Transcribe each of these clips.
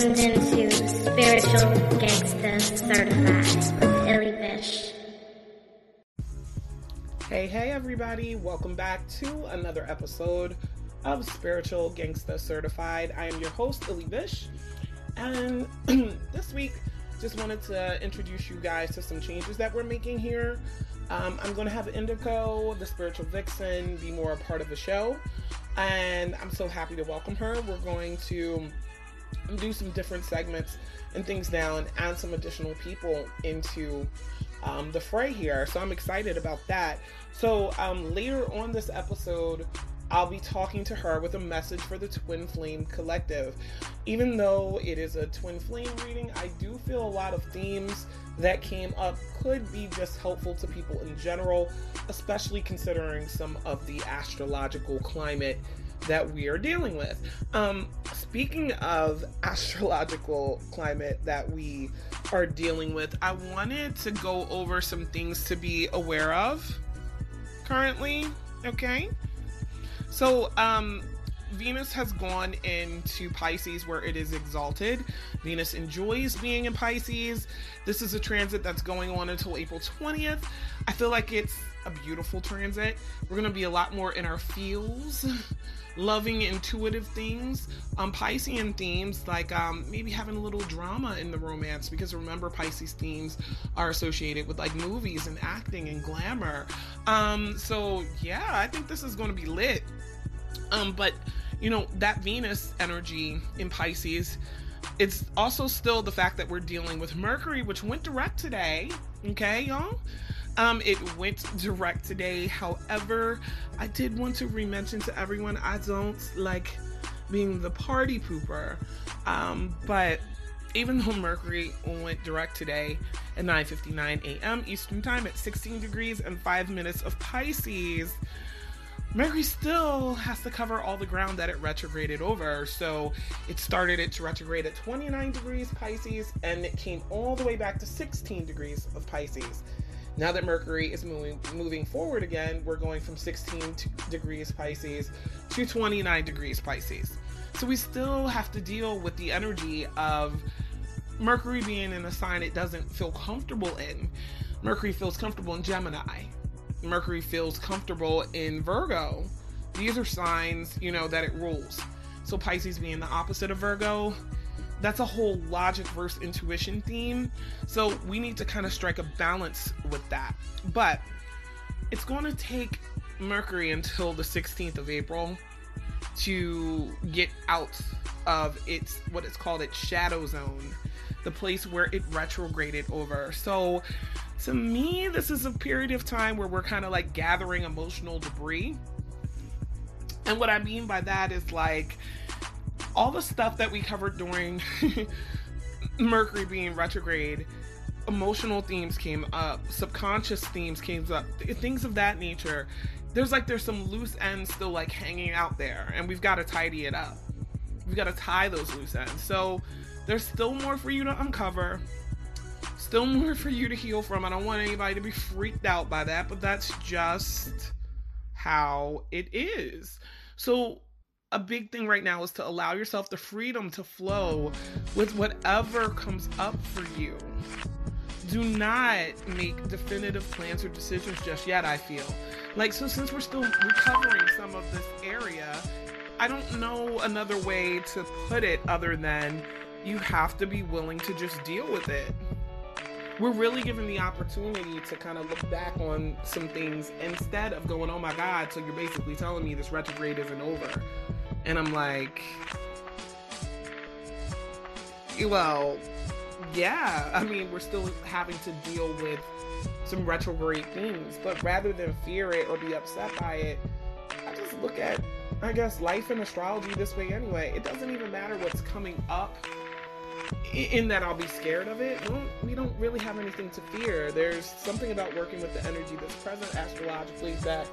tuned into Spiritual Gangsta Certified with Illy Bish. Hey, hey, everybody. Welcome back to another episode of Spiritual Gangsta Certified. I am your host, Illy Bish. And this week, just wanted to introduce you guys to some changes that we're making here. Um, I'm going to have Indigo, the spiritual vixen, be more a part of the show. And I'm so happy to welcome her. We're going to do some different segments and things now and add some additional people into um, the fray here. So I'm excited about that. So um, later on this episode, I'll be talking to her with a message for the Twin Flame Collective. Even though it is a Twin Flame reading, I do feel a lot of themes that came up could be just helpful to people in general, especially considering some of the astrological climate that we are dealing with. Um, speaking of astrological climate that we are dealing with, I wanted to go over some things to be aware of currently. Okay. So, um, Venus has gone into Pisces where it is exalted. Venus enjoys being in Pisces. This is a transit that's going on until April 20th. I feel like it's a beautiful transit. We're going to be a lot more in our feels, loving intuitive things, um, Piscean themes, like um, maybe having a little drama in the romance, because remember, Pisces themes are associated with like movies and acting and glamour. Um, so, yeah, I think this is going to be lit. Um, but you know, that Venus energy in Pisces, it's also still the fact that we're dealing with Mercury, which went direct today. Okay, y'all? Um, it went direct today. However, I did want to re-mention to everyone I don't like being the party pooper. Um, but even though Mercury went direct today at 9:59 a.m. Eastern Time at 16 degrees and 5 minutes of Pisces, Mercury still has to cover all the ground that it retrograded over. So it started it to retrograde at 29 degrees Pisces and it came all the way back to 16 degrees of Pisces. Now that Mercury is moving moving forward again, we're going from 16 degrees Pisces to 29 degrees Pisces. So we still have to deal with the energy of Mercury being in a sign it doesn't feel comfortable in. Mercury feels comfortable in Gemini. Mercury feels comfortable in Virgo. These are signs, you know, that it rules. So Pisces being the opposite of Virgo, that's a whole logic versus intuition theme. So we need to kind of strike a balance with that. But it's going to take Mercury until the 16th of April to get out of its what it's called its shadow zone, the place where it retrograded over. So to me, this is a period of time where we're kind of like gathering emotional debris. And what I mean by that is like all the stuff that we covered during Mercury being retrograde, emotional themes came up, subconscious themes came up, things of that nature. There's like there's some loose ends still like hanging out there, and we've got to tidy it up. We've got to tie those loose ends. So there's still more for you to uncover still more for you to heal from. I don't want anybody to be freaked out by that, but that's just how it is. So, a big thing right now is to allow yourself the freedom to flow with whatever comes up for you. Do not make definitive plans or decisions just yet, I feel. Like, so since we're still recovering some of this area, I don't know another way to put it other than you have to be willing to just deal with it we're really given the opportunity to kind of look back on some things instead of going, oh my God, so you're basically telling me this retrograde isn't over. And I'm like, well, yeah, I mean, we're still having to deal with some retrograde things, but rather than fear it or be upset by it, I just look at, I guess, life and astrology this way anyway. It doesn't even matter what's coming up in that I'll be scared of it. We don't, we don't really have anything to fear. There's something about working with the energy that's present astrologically that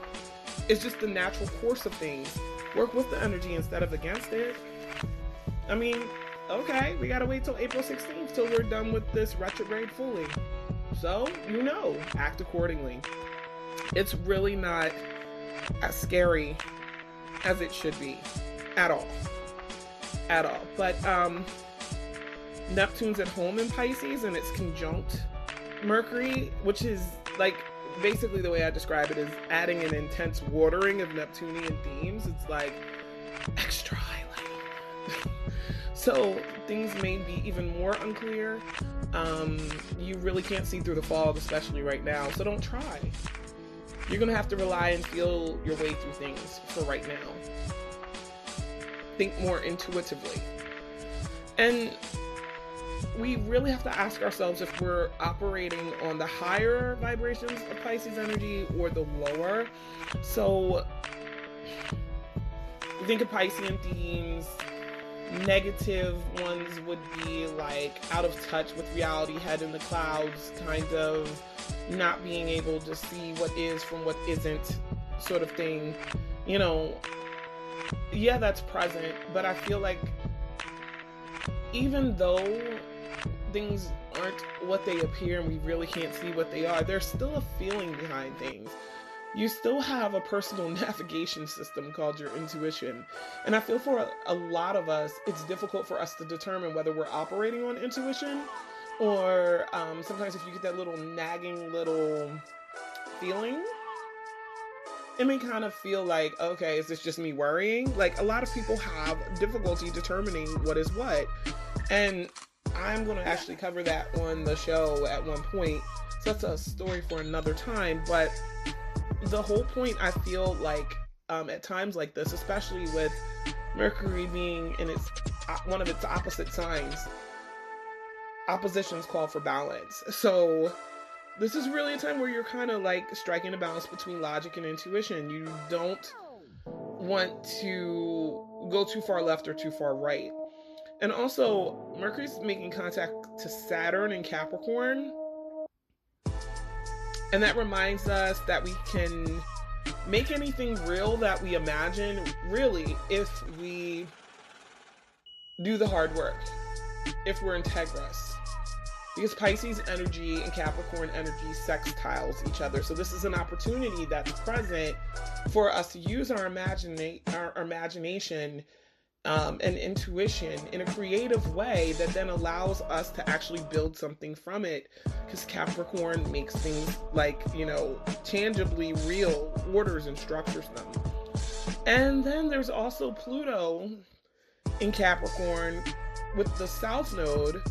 is just the natural course of things. Work with the energy instead of against it. I mean, okay, we gotta wait till April 16th till we're done with this retrograde fully. So, you know, act accordingly. It's really not as scary as it should be at all. At all. But, um, Neptune's at home in Pisces and it's conjunct Mercury, which is like basically the way I describe it is adding an intense watering of Neptunian themes. It's like extra highlight. so things may be even more unclear. Um, you really can't see through the fog, especially right now. So don't try. You're gonna have to rely and feel your way through things for right now. Think more intuitively. And we really have to ask ourselves if we're operating on the higher vibrations of Pisces energy or the lower. So think of Piscean themes. Negative ones would be like out of touch with reality, head in the clouds, kind of not being able to see what is from what isn't, sort of thing. You know, yeah, that's present, but I feel like even though things aren't what they appear and we really can't see what they are, there's still a feeling behind things. You still have a personal navigation system called your intuition. And I feel for a, lot of us, it's difficult for us to determine whether we're operating on intuition or um, sometimes if you get that little nagging little feeling it may kind of feel like, okay, is this just me worrying? Like a lot of people have difficulty determining what is what. And I'm going to actually cover that on the show at one point. So that's a story for another time. But the whole point, I feel like, um, at times like this, especially with Mercury being in its uh, one of its opposite signs, oppositions call for balance. So this is really a time where you're kind of like striking a balance between logic and intuition. You don't want to go too far left or too far right. And also, Mercury's making contact to Saturn in Capricorn. And that reminds us that we can make anything real that we imagine really if we do the hard work, if we're integrous. Because Pisces energy and Capricorn energy sextiles each other. So this is an opportunity that's present for us to use our, imagine- our imagination um, and intuition in a creative way that then allows us to actually build something from it. Because Capricorn makes things like, you know, tangibly real, orders and structures them. And then there's also Pluto in Capricorn with the South Node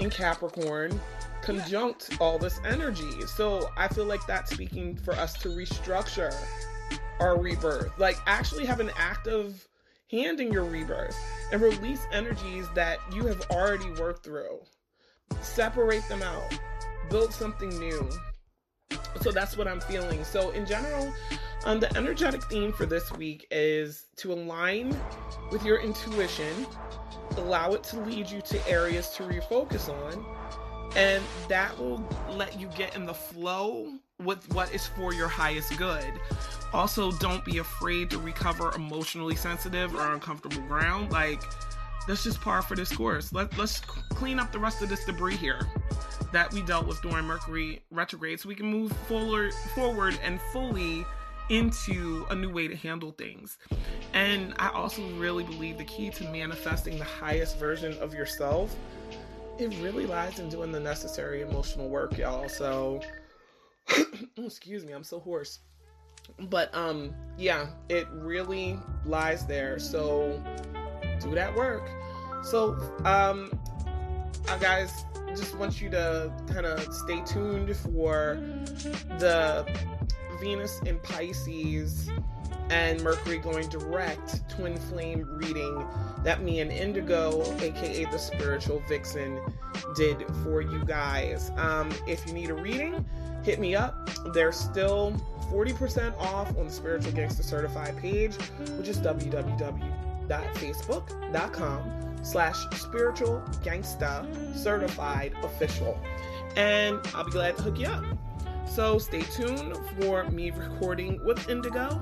in Capricorn conjunct all this energy. So I feel like that's speaking for us to restructure our rebirth. Like actually have an active hand in your rebirth and release energies that you have already worked through. Separate them out. Build something new. So that's what I'm feeling. So in general, um, the energetic theme for this week is to align with your intuition, allow it to lead you to areas to refocus on, and that will let you get in the flow with what is for your highest good. Also, don't be afraid to recover emotionally sensitive or uncomfortable ground. Like, that's just par for this course. Let, let's clean up the rest of this debris here that we dealt with during Mercury retrograde so we can move forward, forward and fully into a new way to handle things. And I also really believe the key to manifesting the highest version of yourself it really lies in doing the necessary emotional work, y'all. So, excuse me, I'm so hoarse. But um, yeah, it really lies there. So do that work. So um, uh, guys, just want you to kind of stay tuned for the Venus in Pisces and Mercury going direct twin flame reading that me and Indigo, aka the spiritual vixen, did for you guys. Um, if you need a reading, hit me up. They're still 40% off on the Spiritual Gangsta Certified page, which is www.facebook.com slash spiritual gangsta certified official. And I'll be glad to hook you up. So stay tuned for me recording with Indigo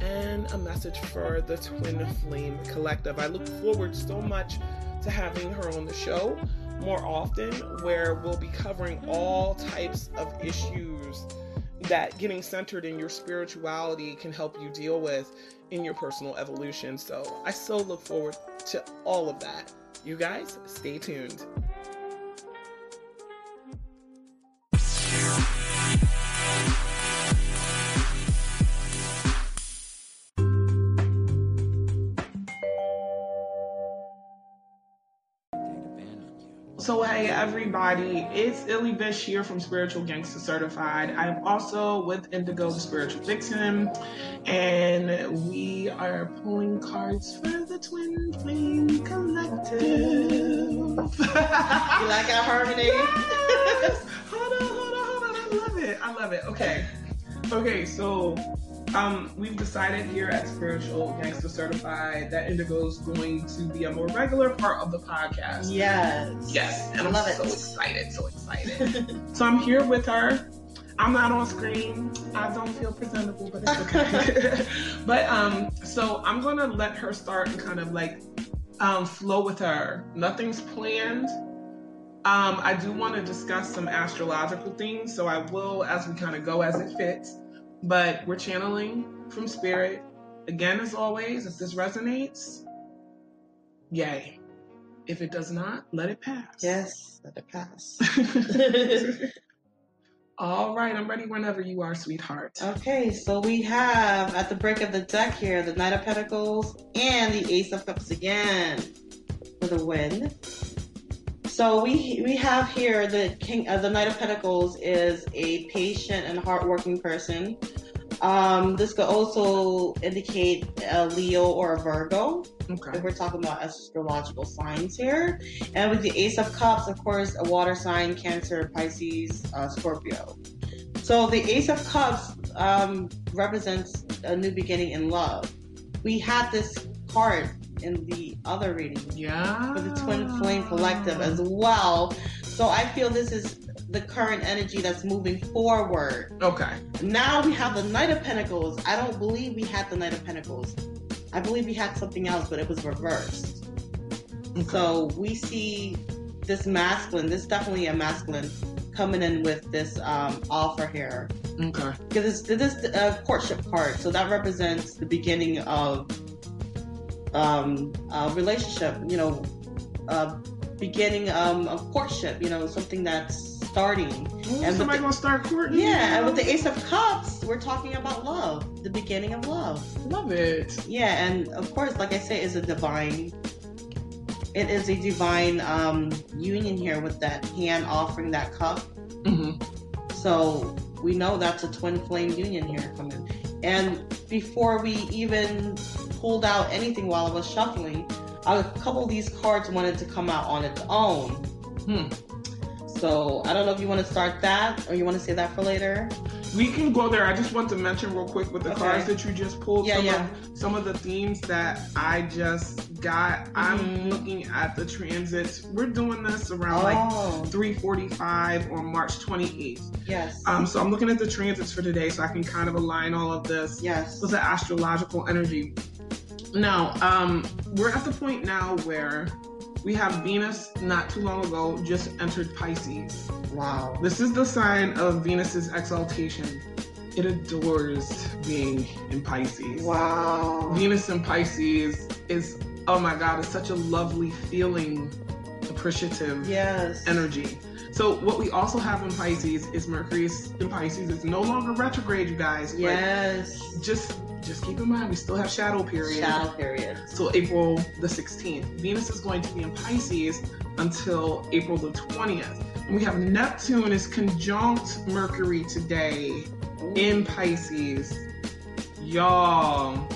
and a message for the Twin Flame Collective. I look forward so much to having her on the show more often, where we'll be covering all types of issues that getting centered in your spirituality can help you deal with in your personal evolution. So I so look forward to all of that. You guys, stay tuned. So hey everybody, it's Illy Bish here from Spiritual Gangsta Certified. I'm also with Indigo the Spiritual Vixen, and we are pulling cards for the Twin Flame Collective. you like our harmony? Yes! hold on, hold on, hold on. I love it. I love it. Okay. Okay, so um, we've decided here at Spiritual Gangsta Certified that Indigo is going to be a more regular part of the podcast. Yes. Yes. And I am so excited, so excited. so I'm here with her. I'm not on screen. I don't feel presentable, but it's okay. but um, so I'm gonna let her start and kind of like um, flow with her. Nothing's planned. Um, I do want to discuss some astrological things, so I will as we kind of go as it fits. But we're channeling from spirit. Again, as always, if this resonates, yay. If it does not, let it pass. Yes, let it pass. All right, I'm ready whenever you are, sweetheart. Okay, so we have at the break of the deck here the Knight of Pentacles and the Ace of Cups again for the win. So we we have here the king, uh, the Knight of Pentacles is a patient and hardworking person. Um, this could also indicate a Leo or a Virgo. Okay. If we're talking about astrological signs here, and with the Ace of Cups, of course, a water sign: Cancer, Pisces, uh, Scorpio. So the Ace of Cups um, represents a new beginning in love. We had this card in the other reading. Yeah. For the Twin Flame Collective as well. So I feel this is the current energy that's moving forward. Okay. Now we have the Knight of Pentacles. I don't believe we had the Knight of Pentacles. I believe we had something else, but it was reversed. Okay. So we see this masculine, this definitely a masculine, coming in with this um, offer here. Okay. Because this is a courtship card, so that represents the beginning of um, a relationship, you know, uh, beginning um, of courtship, you know, something that's starting. Ooh, and somebody the, gonna start courting. Yeah, and with the Ace of Cups, we're talking about love, the beginning of love. Love it. Yeah, and of course, like I say, is a divine. It is a divine um, union here with that hand offering that cup. Mm-hmm. So we know that's a twin flame union here coming. And before we even pulled out anything while I was shuffling. A couple of these cards wanted to come out on its own. Hmm. So I don't know if you want to start that or you want to say that for later. We can go there. I just want to mention real quick with the okay. cards that you just pulled. Yeah, some yeah. Of, some of the themes that I just got. Mm-hmm. I'm looking at the transits. We're doing this around oh. like 3:45 on March 28th. Yes. Um. So I'm looking at the transits for today, so I can kind of align all of this. Yes. With the astrological energy. Now, um, we're at the point now where we have Venus not too long ago just entered Pisces. Wow. This is the sign of Venus's exaltation. It adores being in Pisces. Wow. Venus in Pisces is, oh my God, it's such a lovely feeling, appreciative yes. energy. So what we also have in Pisces is Mercury in Pisces. It's no longer retrograde, you guys. Yes. Just just keep in mind we still have shadow period. Shadow period. So April the 16th. Venus is going to be in Pisces until April the 20th. And we have Neptune is conjunct Mercury today Ooh. in Pisces. Y'all,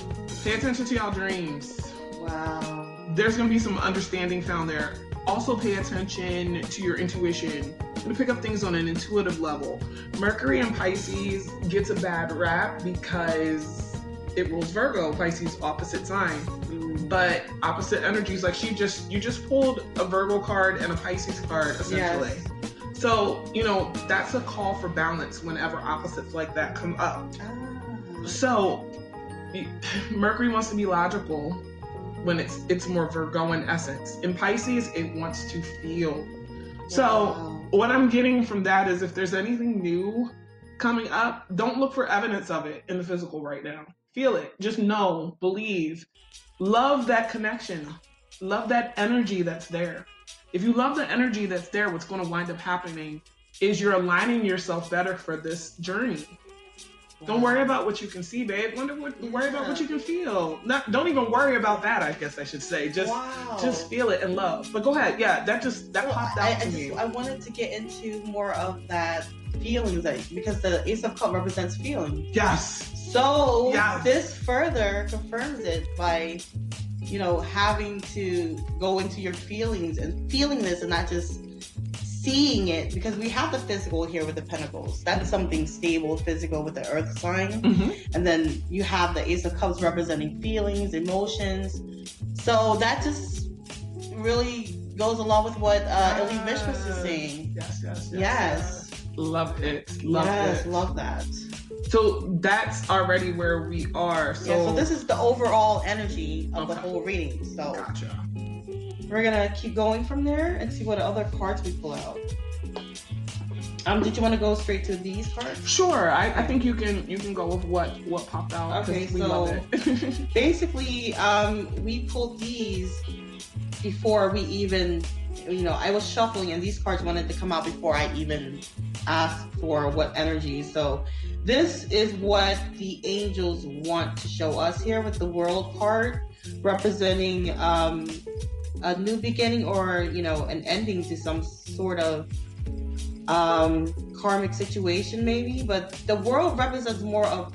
pay attention to y'all dreams. Wow. There's gonna be some understanding found there. Also pay attention to your intuition to pick up things on an intuitive level. Mercury in Pisces gets a bad rap because it rules Virgo, Pisces opposite sign. But opposite energies, like she just you just pulled a Virgo card and a Pisces card essentially. Yes. So, you know, that's a call for balance whenever opposites like that come up. Ah. So Mercury wants to be logical when it's it's more Virgo in essence. In Pisces, it wants to feel. So what I'm getting from that is if there's anything new coming up, don't look for evidence of it in the physical right now. Feel it. Just know, believe, love that connection. love that energy that's there. If you love the energy that's there, what's going to wind up happening is you're aligning yourself better for this journey. Don't worry about what you can see, babe. Wonder what, worry about what you can feel. Not, don't even worry about that. I guess I should say. Just, Wow. just feel it and love. But go ahead. Yeah, that just that Well, popped I, out I, to just, me. I wanted to get into more of that feelings that because the Ace of Cup represents feeling. yes. So Yes. this further confirms it by, you know, having to go into your feelings and feeling this and not just seeing it because we have the physical here with the pentacles. That's something stable, physical with the earth sign. hmm And then you have the Ace of Cups representing feelings, emotions. So that just really goes along with what uh, Illy Bish is saying. Yes, yes, yes. Yes. Love it. Love yes, it. love that. So that's already where we are. So, yeah, so this is the overall energy of the whole reading. So gotcha. We're gonna keep going from there and see what other cards we pull out. Um, did you want to go straight to these cards? Sure, I, I think you can you can go with what what popped out. Okay, so-. Basically, um, we pulled these before we even, you know, I was shuffling and these cards wanted to come out before I even asked for what energy. So this is what the angels want to show us here with the world card representing um, a new beginning or, you know, an ending to some sort of um, karmic situation maybe. But the world represents more of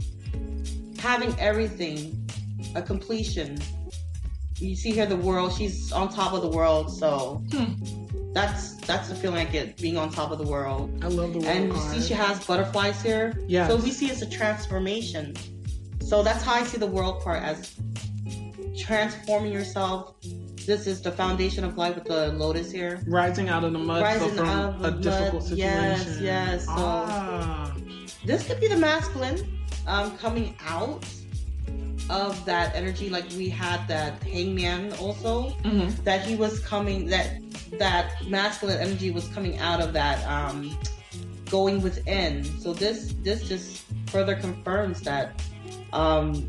having everything, a completion. You see here the world, she's on top of the world, so Hmm. that's that's the feeling I get being on top of the world. I love the world And you see she has butterflies here. yeah So we see it's a transformation. So that's how I see the world part as transforming yourself. This is the foundation of life with the lotus here. rising out of the mud so Rising from out of the a difficult situation. Yes, yes, so- ah. This could be the masculine um, coming out of that energy, like we had that hangman also. Mhm. That he was coming. That that masculine energy was coming out of that um, going within. So this this just further confirms that um,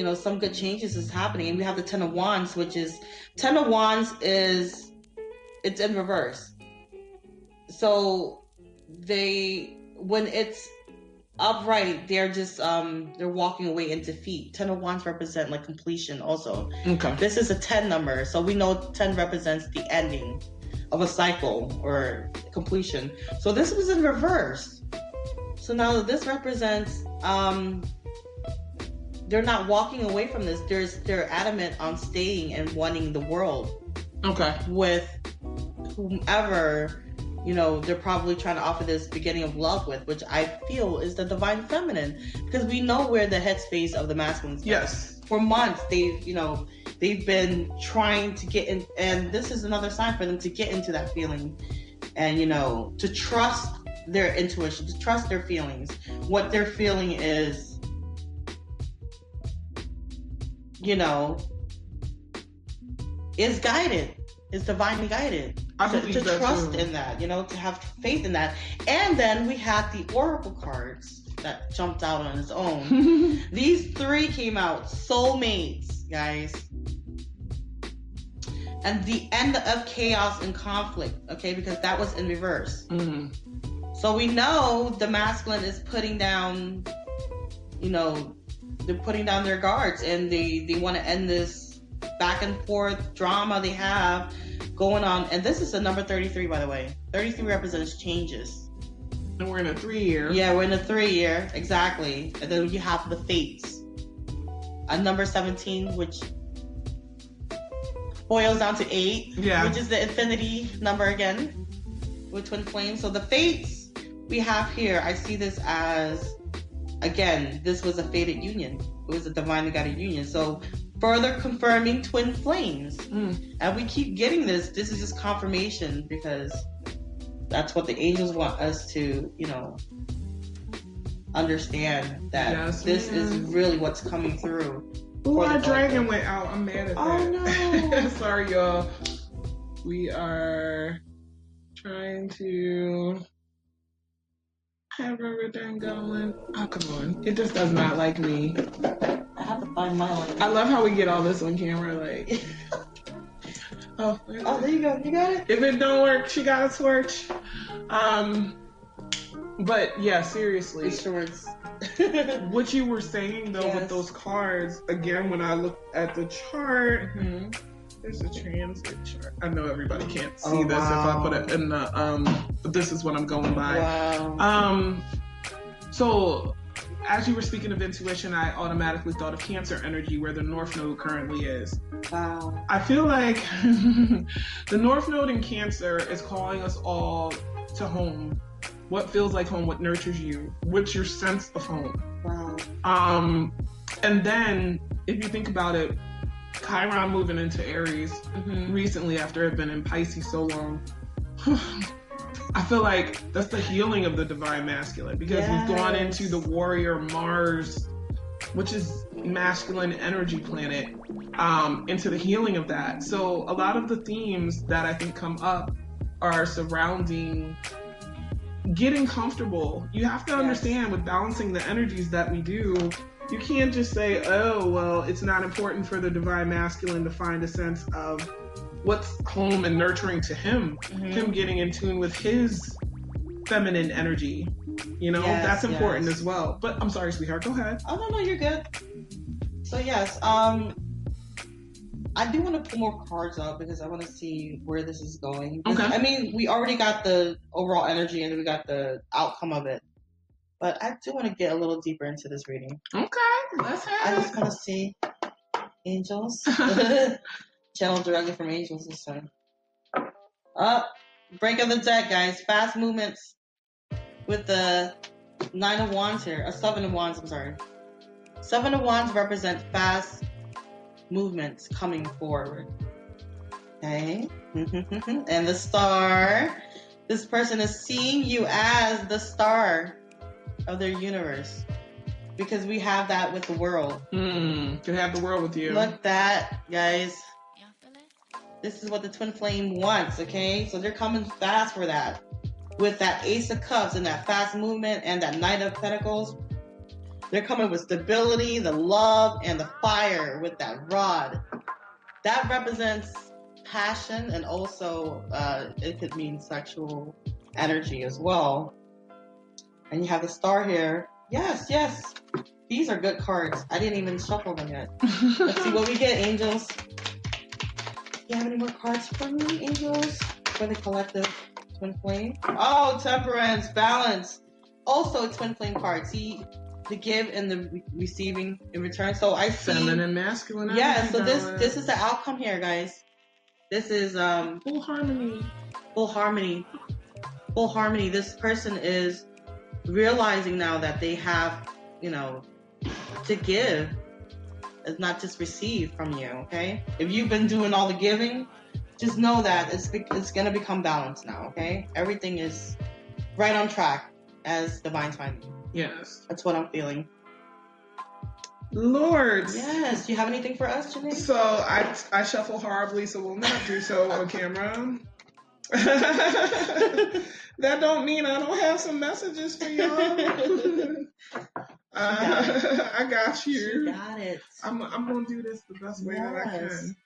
you know some good changes is happening. And we have the Ten of Wands, which is Ten of Wands is it's in reverse. So they when it's upright, they're just um they're walking away in defeat. Ten of Wands represent like completion also. Okay. This is a 10 number, so we know 10 represents the ending of a cycle or completion. So this was in reverse. So now this represents um they're not walking away from this. There's they're adamant on staying and wanting the world Okay. with whomever you know they're probably trying to offer this beginning of love with, which I feel is the divine feminine because we know where the headspace of the masculine is Yes. for months they've you know they've been trying to get in and this is another sign for them to get into that feeling and you know to trust their intuition to trust their feelings what they're feeling is you know is guided is divinely guided I to, to trust too. in that you know to have faith in that and then we had the oracle cards that jumped out on its own these three came out soulmates, guys. And the end of chaos and conflict, okay, because that was in reverse. Mhm. So we know the masculine is putting down, you know, they're putting down their guards and they, they want to end this back and forth drama they have going on. And this is the number 33, by the way. 33 represents changes. And we're in a three year. Yeah, we're in a three year, exactly. And then you have the fates. A number 17, which boils down to eight, Yeah. which is the infinity number again with twin flames. So the fates we have here, I see this as, again, this was a fated union. It was a divinely guided union. So further confirming twin flames. Mm. And we keep getting this. This is just confirmation because that's what the angels want us to, you know, understand that Yes, this is really what's coming through. Ooh, our dragon went out. I'm mad at Oh, that. no. Sorry, y'all. We are trying to have everything going. Oh, come on. It just does not like me. I have to find my one. I love how we get all this on camera. Like, oh, Oh, there you go. You got it. if it don't work, she got a torch. Um, but yeah, seriously, Insurance. what you were saying though Yes. with those cards again when i looked at the chart Mhm. There's a transit chart i know everybody can't see Oh, this wow. if i put it in the um but this is what i'm going by Wow. um so as you were speaking of intuition i automatically thought of cancer energy where the north node currently is wow. i feel like the north node in cancer is calling us all to home what feels like home what nurtures you what's your sense of home Wow. um, and then if you think about it, Chiron moving into Aries hmm recently after had been in Pisces so long. I feel like that's the healing of the divine masculine because we've gone into the warrior Mars, which is masculine energy planet, um, into the healing of that. So a lot of the themes that I think come up are surrounding getting comfortable. You have to Yes. understand with balancing the energies that we do, you can't just say, oh, well, it's not important for the divine masculine to find a sense of what's home and nurturing to him, Mhm. him getting in tune with his feminine energy. You know, Yes, that's important yes. as well. But I'm sorry, sweetheart, go ahead. Oh no, no, you're good. So yes, um, I do want to pull more cards out because I want to see where this is going. Okay. I mean, we already got the overall energy and we got the outcome of it, but I do want to get a little deeper into this reading. Okay, let's I just want to see angels, channel directly from angels this time. Up, break of the deck, guys. Fast movements with the nine of wands here. A seven of wands. I'm sorry. Seven of wands represent fast movements coming forward. Okay, and the star. This person is seeing you as the star of their universe because we have that with the world. Mm, can have the world with you. Look that, guys. This is what the twin flame wants, okay? So they're coming fast for that. With that ace of cups and that fast movement and that knight of pentacles, they're coming with stability, the love, and the fire with that rod. That represents passion and also uh, it could mean sexual energy as well. And you have the star here. Yes, yes. These are good cards. I didn't even shuffle them yet. Let's see what we get, angels. You have any more cards for me, angels? For the collective twin flame? Oh, temperance, balance. Also, twin flame card. See the give and the re- receiving in return. So I see. Feminine, masculine. Yeah. energy So this this is the outcome here, guys. This is um full harmony. full harmony. Full harmony. This person is realizing now that they have, you know, to give, is not just receive from you. Okay, if you've been doing all the giving, just know that it's it's gonna become balanced now. Okay, everything is right on track as divine timing. Yes. That's what I'm feeling. Lords. Yes. Do you have anything for us, Janae? So I I shuffle horribly, so we'll not do so on camera. that don't mean I don't have some messages for y'all. uh, I got You you. got it. I'm I'm gonna do this the best way that I can.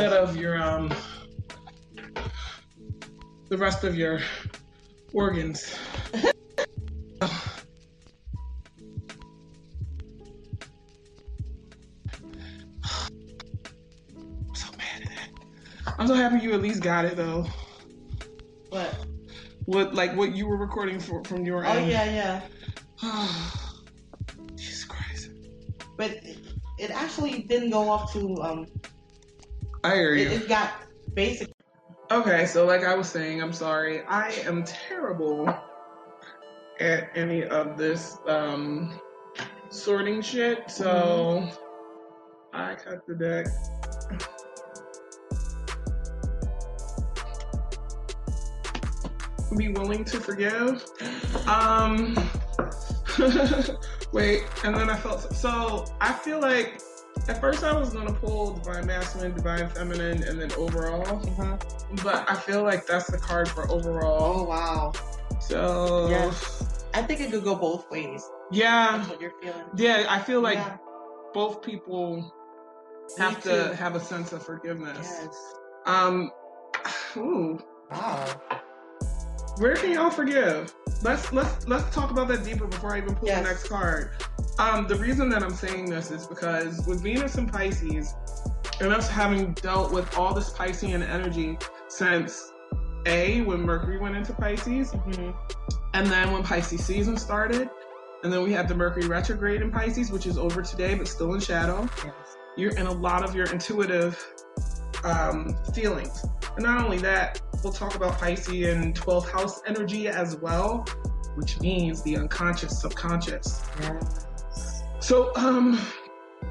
Instead of your um the rest of your organs. I'm so mad at that. I'm so happy you at least got it though. What? What like what you were recording for, from your Oh end. yeah, yeah. Jesus Christ. But it, it actually didn't go off to um. I hear you. It, it got basic. Okay, so like I was saying, I'm sorry. I am terrible at any of this um sorting shit, so I cut the deck. Be willing to forgive. Um wait, and then I felt so I feel like at first I was gonna pull divine masculine, divine feminine, and then overall. Uh-huh. But I feel like that's the card for overall. Oh wow. So Yes. I think it could go both ways. yeah, That's what you're feeling. yeah. I feel like Yeah. both people Me have too. to have a sense of forgiveness. Yes. Um, ooh, Wow. where can y'all forgive? Let's let's let's talk about that deeper before I even pull Yes. the next card. Um, the reason that I'm saying this is because with Venus and Pisces, and us having dealt with all this Piscean energy since A, when Mercury went into Pisces, hmm And then when Pisces season started, and then we had the Mercury retrograde in Pisces, which is over today, but still in shadow. Yes. You're in a lot of your intuitive um, feelings. And not only that, we'll talk about Pisces and 12th house energy as well, which means the unconscious, subconscious. Yes. So, um,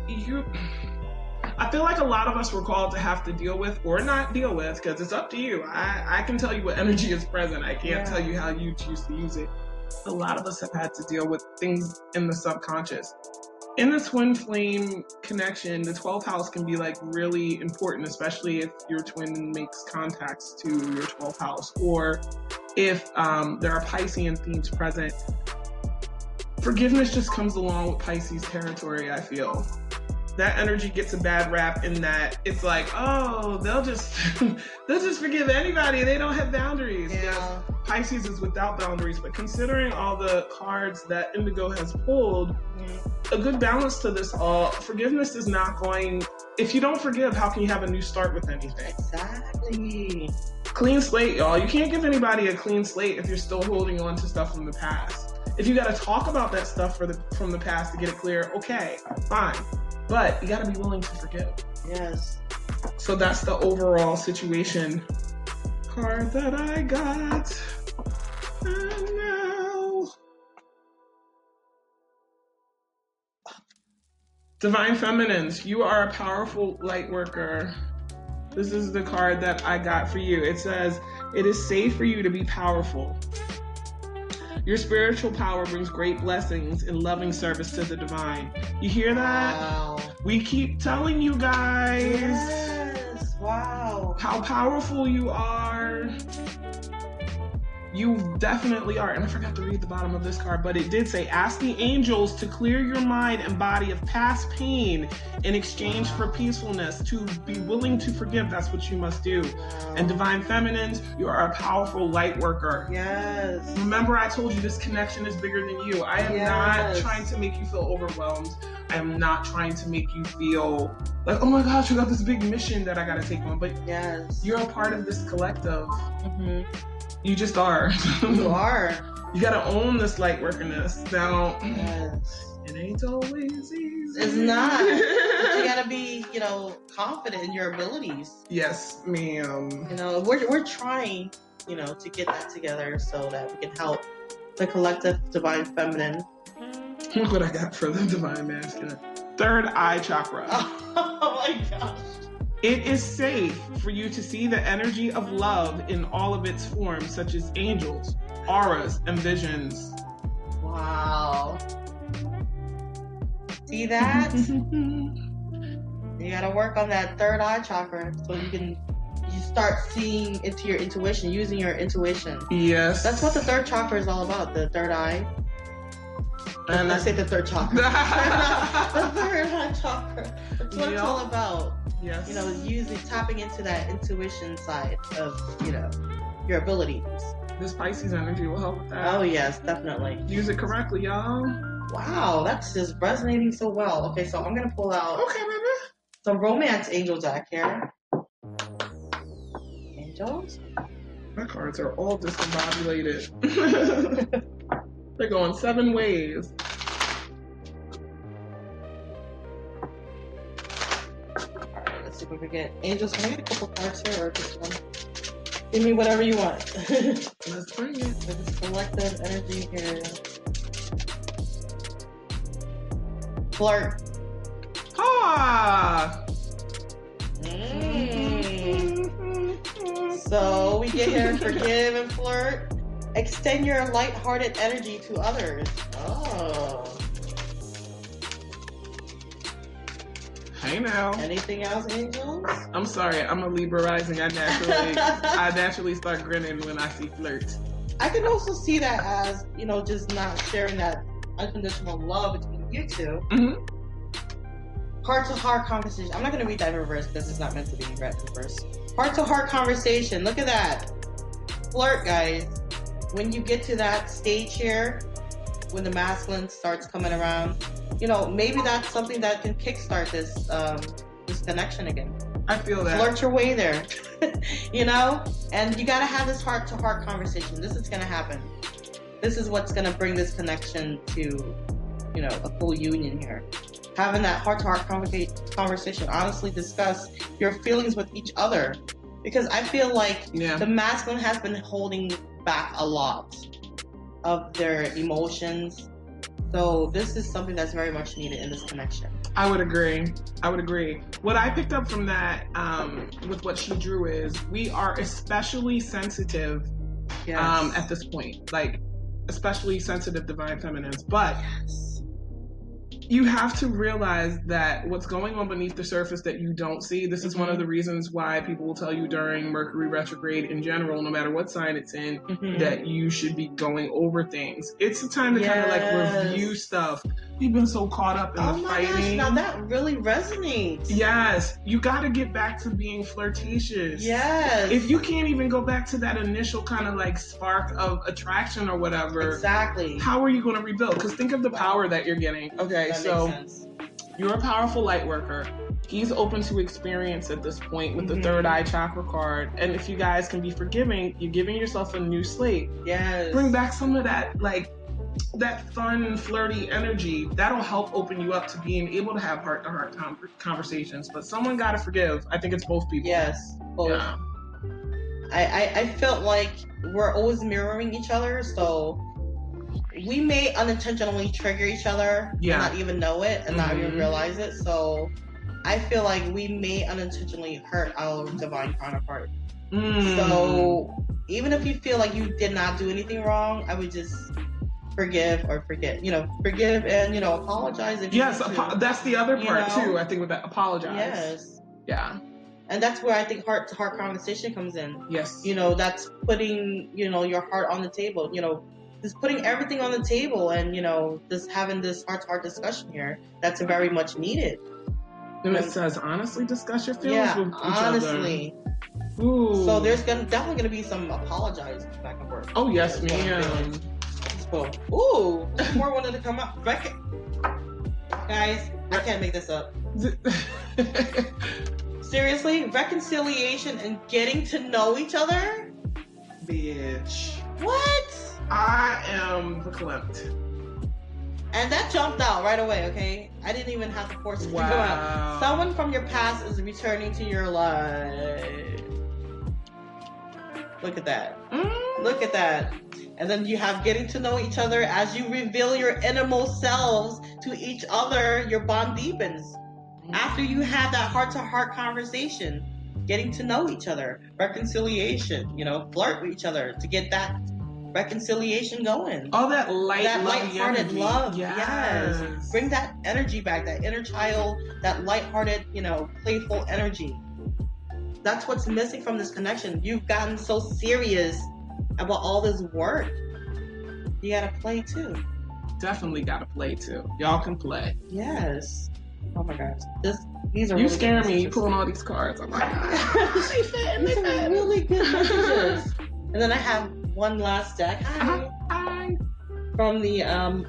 you, I feel like a lot of us were called to have to deal with or not deal with because it's up to you. I, I can tell you what energy is present. I can't Yeah. tell you how you choose to use it. A lot of us have had to deal with things in the subconscious. In the twin flame connection, the 12th house can be like really important, especially if your twin makes contacts to your 12th house or if um, there are Piscean themes present forgiveness just comes along with Pisces territory, I feel. That energy gets a bad rap in that it's like, oh, they'll just they'll just forgive anybody. They don't have boundaries. Yeah. Pisces is without boundaries, but considering all the cards that Indigo has pulled, Mhm. a good balance to this all, forgiveness is not going if you don't forgive, how can you have a new start with anything? Exactly. Clean slate, y'all. You can't give anybody a clean slate if you're still holding on to stuff from the past. If you got to talk about that stuff for the, from the past to get it clear, okay, fine. But you got to be willing to forgive. Yes. So that's the overall situation card that I got. And now. Divine Feminines, you are a powerful light worker. This is the card that I got for you. It says, It is safe for you to be powerful. Your spiritual power brings great blessings in loving service to the divine. You hear that? Wow. We keep telling you guys Yes. Wow. how powerful you are. You definitely are. And I forgot to read the bottom of this card, but it did say ask the angels to clear your mind and body of past pain in exchange for peacefulness, to be willing to forgive. That's what you must do. And divine feminines, you are a powerful light worker. Yes. Remember, I told you this connection is bigger than you. I am not trying to make you feel overwhelmed. I am not trying to make you feel like, oh my gosh, I got this big mission that I got to take on. But Yes. you're a part of this collective. Mhm. You just are. You are. You gotta own this light workerness. Now, Yes. it ain't always easy. It's not. But you gotta be, you know, confident in your abilities. yes, ma'am. You know, we're we're trying, you know, to get that together so that we can help the collective divine feminine. Look what I got for the divine masculine. Third eye chakra. Oh my gosh. It is safe for you to see the energy of love in all of its forms, such as angels, auras, and visions. Wow. See that? you gotta work on that third eye chakra so you can you start seeing into your intuition, using your intuition. yes. That's what the third chakra is all about, the third eye. And I I say the third chakra. the third eye chakra. That's what it's all about. Yes. You know, using tapping into that intuition side of, you know, your abilities. this Pisces energy will help with that. Oh yes, definitely. Use it correctly, y'all. Wow, that's just resonating so well. Okay, so I'm gonna pull out Okay, baby. some romance angel deck here. Angels? My cards are all discombobulated. They're going seven ways. Alright, let's see if we can get angels. Can I get a couple cards here or just one? Give me whatever you want. Let's bring it. Collective energy here. Flirt. Ah! Mm. So we get here forgive and flirt. Extend your light-hearted energy to others. Oh. Hey now. Anything else, angels? I'm sorry, I'm a Libra rising. I naturally, I naturally start grinning when I see flirts. I can also see that as, you know, just not sharing that unconditional love between you 2 Mhm. Heart to heart conversation. I'm not going to read that in reverse because it's not meant to be read in reverse. Heart to heart conversation. Look at that. Flirt, guys. When you get to that stage here, when the masculine starts coming around, you know, maybe that's something that can kickstart this um, this connection again. I feel that. Flirt your way there, you know. And you got to have this heart to heart conversation. This is to happen. This is what's to bring this connection to, you know, a full union here. Having that heart to heart conversation, honestly discuss your feelings with each other, because I feel like Yeah. the masculine has been holding back a lot of their emotions. So this is something that's very much needed in this connection. I would agree. I would agree. What I picked up from that, um, with what she drew, is we are especially sensitive Yes. um, at this point, like especially sensitive divine feminines. But yes. You have to realize that what's going on beneath the surface that you don't see. This is one of the reasons why people will tell you during Mercury retrograde in general, no matter what sign it's in, Mhm. that you should be going over things. It's a time to kind of like review stuff. You've been so caught up in Oh the my gosh, now that really resonates. Yes, you got to get back to being flirtatious. Yes. If you can't even go back to that initial kind of like spark of attraction or whatever, exactly. how are you going to rebuild? Because think of the power that you're getting. Okay, that so you're a powerful light worker. He's open to experience at this point with Mhm. the third eye chakra card. And if you guys can be forgiving, you're giving yourself a new slate. Yes. Bring back some of that, like, that fun, flirty energy. That'll help open you up to being able to have heart to heart conversations. But someone got to forgive. I think it's both people. Yes. Both. Yeah. I, I I felt like we're always mirroring each other, so we may unintentionally trigger each other Yeah. and not even know it and not even Mhm. realize it. So I feel like we may unintentionally hurt our divine counterpart. Mm. So even if you feel like you did not do anything wrong, I would just forgive or forget. You know, forgive and you know apologize if Yes, you to. apo- that's the other You part know? too. I think with that, apologize. Yes. Yeah. And that's where I think heart to heart conversation comes in. Yes. You know, that's putting, you know, your heart on the table, you know, just putting everything on the table and, you know, just having this heart to heart discussion here. That's very much needed. and it says honestly discuss your feelings yeah, with each honestly. other. Ooh. So there's gonna definitely gonna be some apologizing back and forth. Oh yes, ma'am. So, ooh, more wanted to come up. Guys, I can't make this up. Seriously, reconciliation and getting to know each other? Bitch. What? I am verklempt. And that jumped out right away, okay? I didn't even have to force it to come out. Someone from your past is returning to your life. Look at that. Mm. Look at that. And then you have getting to know each other as you reveal your innermost selves to each other, your bond deepens. after you have that heart to heart conversation, getting to know each other, reconciliation, you know, flirt with each other to get that reconciliation going. All that light, that light-hearted love, Yes. yes. Bring that energy back, that inner child, that light-hearted, you know, playful energy. That's what's missing from this connection. You've gotten so serious about all this work. You gotta play too. Definitely got to play too. Y'all can play. Yes. Oh my gosh. This these are You really scare me. Pulling all these cards. I'm like, they fit. These are really good messages. and then I have one last deck Uh-huh. Hi. from the um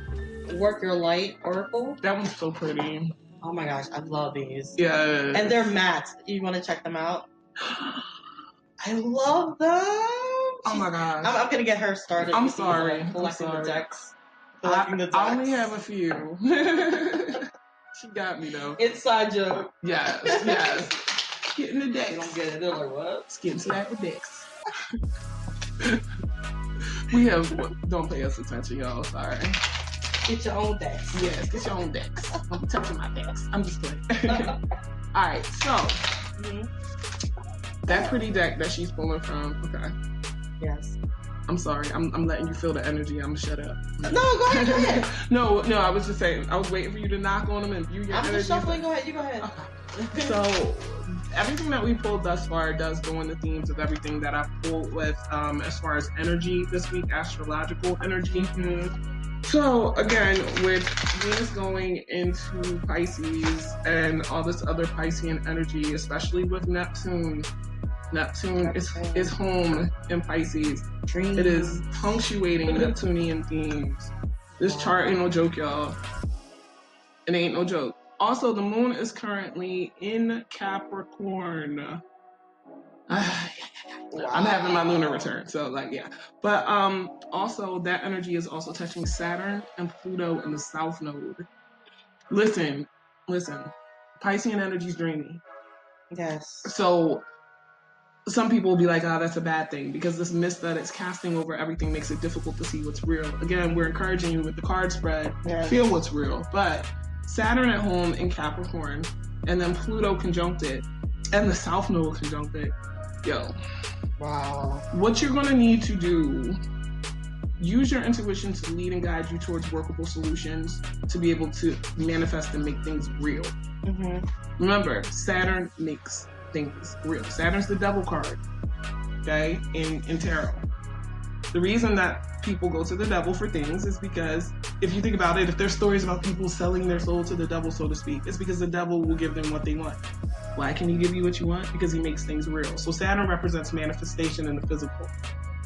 Work Your Light Oracle. That one's so pretty. Oh my gosh, I love these. Yeah. And they're matte. You want to check them out? I love them. Oh my gosh. I'm, I'm gonna get her started. I'm sorry. like, I'm sorry. the decks. I, the decks. I only have a few. she got me though. inside joke. Yes, yes. Getting the They decks. don't get it. They're like, what? Let's get with decks. we have. Don't pay us attention, y'all. Sorry. Get your own decks. Yes, get your own decks. I'm touching my decks. I'm just playing. All right, so Mhm. that pretty deck that she's pulling from. Okay, Yes. I'm sorry. I'm, I'm letting you feel the energy. I'm gonna shut up. No, go ahead. Go ahead. no, no. I was just saying. I was waiting for you to knock on them and view your I'm energy. just shuffling. Go ahead. You go ahead. Okay. So everything that we pulled thus far does go in the themes of everything that I've pulled with um, as far as energy this week, astrological energy. So again, with Venus going into Pisces and all this other Piscean energy, especially with Neptune. Neptune is, is home in Pisces. Dream. It is punctuating Neptunian themes. This chart ain't no joke, y'all. It ain't no joke. Also, the moon is currently in Capricorn. I'm having my lunar return, so like yeah. But um also that energy is also touching Saturn and Pluto in the south node. Listen, listen. Piscean energy is dreamy. Yes. So some people will be like, oh, that's a bad thing because this mist that it's casting over everything makes it difficult to see what's real. Again, we're encouraging you with the card spread, feel what's real. But Saturn at home in Capricorn, and then Pluto conjunct it, and the South Node conjunct it. Yo, Wow. what you're gonna need to do use your intuition to lead and guide you towards workable solutions to be able to manifest and make things real Mm-hmm. remember saturn makes things real. Saturn's the devil card okay in in tarot. The reason that people go to the devil for things is because if you think about it if there's stories about people selling their soul to the devil so to speak it's because the devil will give them what they want. Why can he give you what you want? Because he makes things real. So saturn represents manifestation in the physical.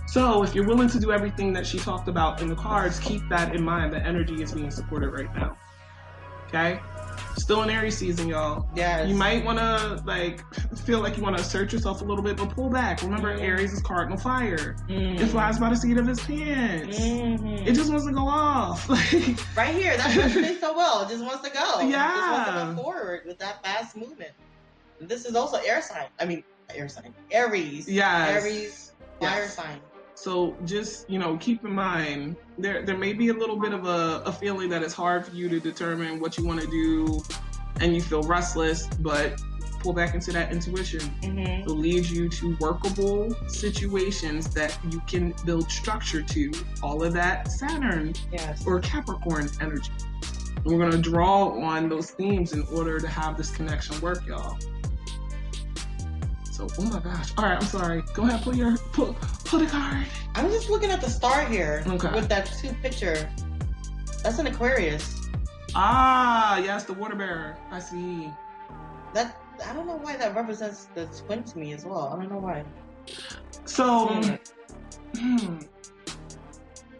So if you're willing to do everything that she talked about in the cards keep that in mind. The energy is being supported right now okay still in aries season y'all Yes. you might want to like feel like you want to assert yourself a little bit, but pull back. Remember, Mhm. Aries is cardinal fire. Mm. It flies by the seat of his pants. Mhm. It just wants to go off. Like, right here. That's what it so well. It just wants to go. It just wants to Yeah. go forward with that fast movement. This is also air sign. I mean, air sign. Aries. yes. Aries. Fire Yes. sign. So just you know, keep in mind there there may be a little bit of a, a feeling that it's hard for you to determine what you want to do, and you feel restless, but pull back into that intuition. Mm-hmm. It'll lead you to workable situations that you can build structure to. All of that Saturn Yes. or Capricorn energy. And we're gonna draw on those themes in order to have this connection work, y'all. So, oh my gosh. All right, I'm sorry. Go ahead, pull your pull, pull the card. I'm just looking at the star here Okay. with that two picture. That's an Aquarius. Ah, yes, the water bearer. I see. That I don't know why that represents the twin to me as well. I don't know why. So, Hmm. hmm,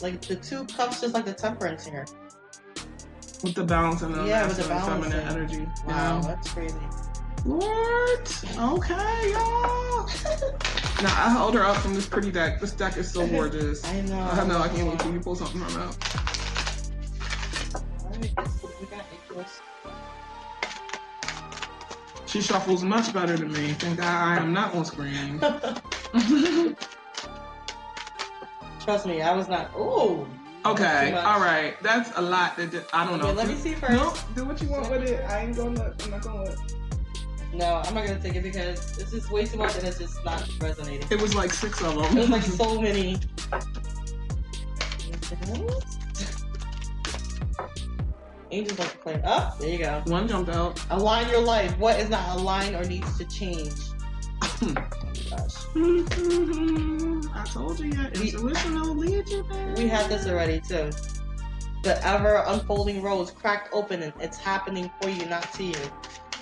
Like the two cups, just like the temperance here. with the balance and the Yeah, with the feminine energy. Wow, Yeah. that's crazy. What? Okay, y'all. now I held her up from this pretty deck. This deck is so gorgeous. I know. I know. I can't wait till you pull something from out. Alright, let's we got, Nicholas. She shuffles much better than me. Thank God I am not on screen. Trust me, I was not. Ooh, Okay, all right. That's a lot. That that- I don't know. Okay, let me see first. No, do what you want with it. I ain't gonna. I'm not gonna. No, I'm not gonna take it because this is way too much and it's just not resonating. It was like six of them. It was like so many. Angels like to play. Oh, there you go. One jumped out. Align your life. What is not aligned or needs to change? Oh gosh. I told you. We- Intuition will lead you there. We had this already too. The ever unfolding rose cracked open and it's happening for you, not to you.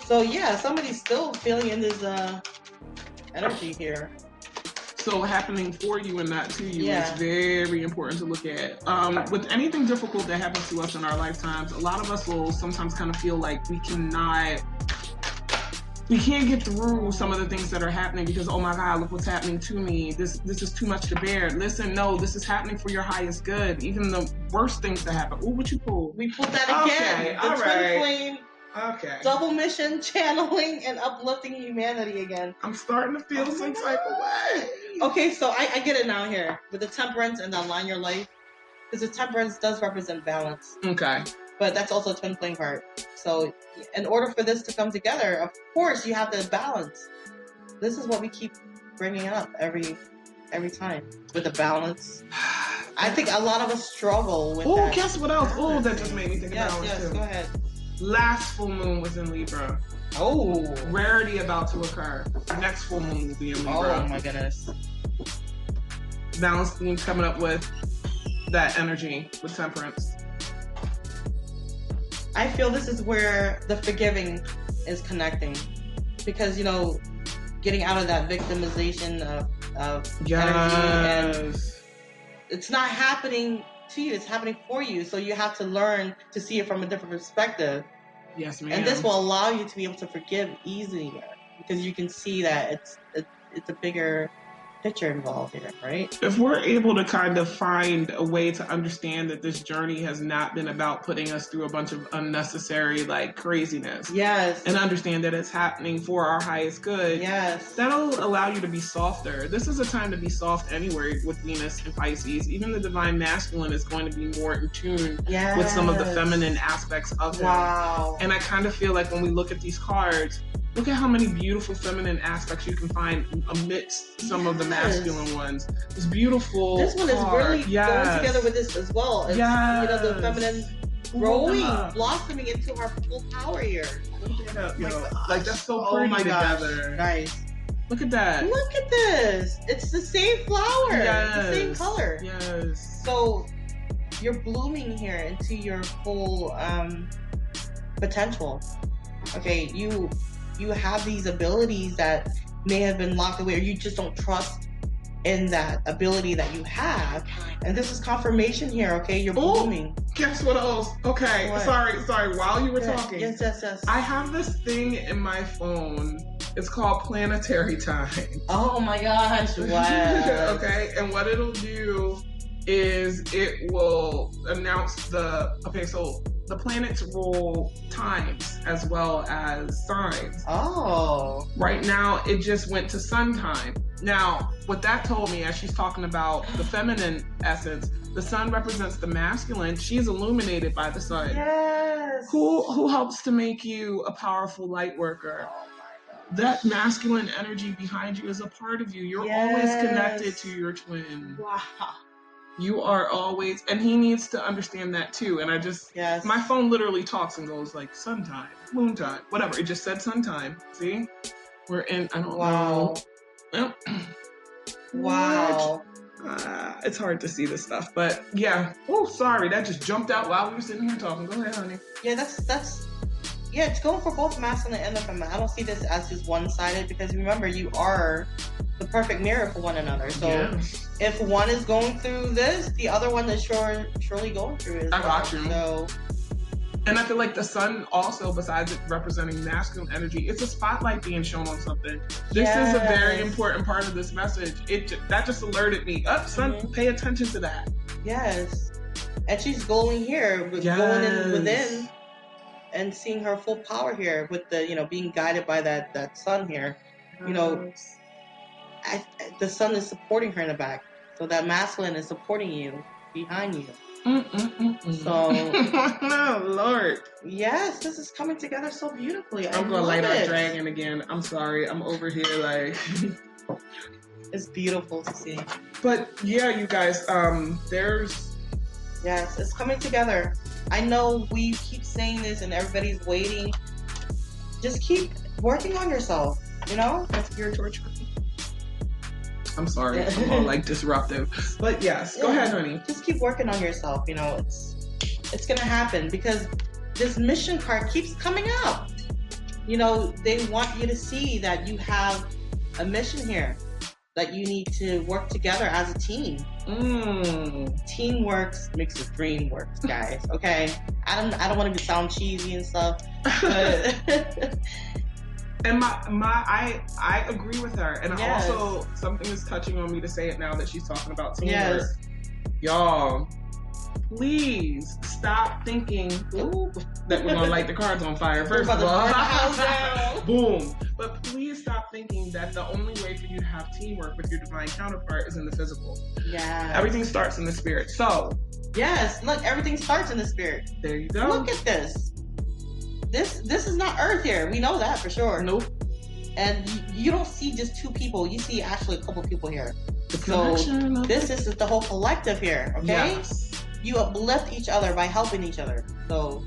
So yeah, somebody's still feeling in this uh energy here. So happening for you and not to you Yeah. is very important to look at. Um, with anything difficult that happens to us in our lifetimes, a lot of us will sometimes kind of feel like we cannot, we can't get through some of the things that are happening because oh my God, look what's happening to me. This this is too much to bear. Listen, no, this is happening for your highest good. Even the worst things that happen. Ooh, what you pull? We put that again. Okay, the all twin right. flame, Okay. double mission, channeling and uplifting humanity again. I'm starting to feel Oh some type of way. Okay, so I, I get it now here with the temperance and the align your life, because the temperance does represent balance, Okay. but that's also a twin flame part. So, in order for this to come together, of course, you have to balance. This is what we keep bringing up every every time with the balance. I think a lot of us struggle with Oh, guess what else? Oh, that just made me think Yes, about yes, it too. go ahead. Last full moon was in Libra. Oh, Rarity about to occur. Next full moon will be in Libra. oh my goodness. Balance themes coming up with that energy with temperance. I feel this is where the forgiving is connecting because you know getting out of that victimization of, of energy and it's not happening to you it's happening for you so you have to learn to see it from a different perspective Yes, ma'am. and this will allow you to be able to forgive easier because you can see that it's it, it's a bigger picture involved here right if we're able to kind of find a way to understand that this journey has not been about putting us through a bunch of unnecessary like craziness yes and understand that it's happening for our highest good yes that'll allow you to be softer. This is a time to be soft anywhere with Venus and Pisces. Even the divine masculine is going to be more in tune yes with some of the feminine aspects of him. wow And I kind of feel like when we look at these cards, look at how many beautiful feminine aspects you can find amidst some of the masculine ones. It's beautiful. this one is card. really Yes. going together with this as well it's you know the feminine growing, blossoming into our full power here. Look at that, yo. Oh. Like that's so Oh pretty my gosh. together. Guys, Look at that. look at this. It's the same flower, It's the same color. Yes. So you're blooming here into your full um, potential. Okay, you you have these abilities that may have been locked away, or you just don't trust in that ability that you have. And this is confirmation here. Okay, you're Oh, blooming. Guess what else? Okay, What? sorry, sorry. While you were Yes, talking, Yes, yes, yes. I have this thing in my phone. It's called Planetary Time. oh my gosh! Wow. okay, and what it'll do is it will announce the okay, so the planets rule times as well as signs. Oh. Right now, it just went to sun time. Now, what that told me, as she's talking about the feminine essence, the sun represents the masculine. She's illuminated by the sun. Yes. Who who helps to make you a powerful light worker? Oh my God. That masculine energy behind you is a part of you. You're always connected to your twin. Wow. You are always, and he needs to understand that too. And I just, Yes. my phone literally talks and goes like sun time, moon time, whatever. It just said sun time. See, we're in. I don't Wow. know. Wow. Uh, it's hard to see this stuff, but yeah. Oh, sorry, that just jumped out while we were sitting here talking. Go ahead, honey. Yeah, that's that's yeah, it's going for both masculine and the feminine. I don't see this as just one sided because remember you are the perfect mirror for one another. So Yes. if one is going through this, the other one is sure surely going through it. I well. got you. So And I feel like the sun also, besides it representing masculine energy, it's a spotlight being shown on something. This is a very important part of this message. It that just alerted me. Up, sun, Mhm. pay attention to that. yes. And she's going here with going in within and seeing her full power here with the you know being guided by that that sun here. You know, I, the sun is supporting her in the back, so that masculine is supporting you behind you. Mm-mm-mm-mm. So- Lord. Yes, this is coming together so beautifully. I I'm gonna love light our dragon again. I'm sorry. I'm over here like It's beautiful to see. But yeah, you guys, um, there's Yes, it's coming together. I know we keep saying this and everybody's waiting. Just keep working on yourself, you know? that's your torture. I'm sorry, I'm all like disruptive. But yes, go Yeah. ahead, honey. Just keep working on yourself, you know, it's it's gonna happen because this mission card keeps coming up. You know, they want you to see that you have a mission here. That you need to work together as a team. Mm. Teamwork makes the dream work, guys. Okay, I don't, I don't want to sound cheesy and stuff, but And my my I I agree with her. And Yes. also something is touching on me to say it now that she's talking about teamwork. yes, Y'all, please stop thinking Ooh. that we're gonna light the cards on fire. First of all, burn the house down. boom. But please stop thinking that the only way for you to have teamwork with your divine counterpart is in the physical. Yeah. Everything starts in the spirit. So Yes, look, everything starts in the spirit. there you go. Look at this. This this is not Earth here. We know that for sure. nope. And you, you don't see just two people. You see actually a couple people here. The So, This is the whole collective here. Okay. Yes. You uplift each other by helping each other. So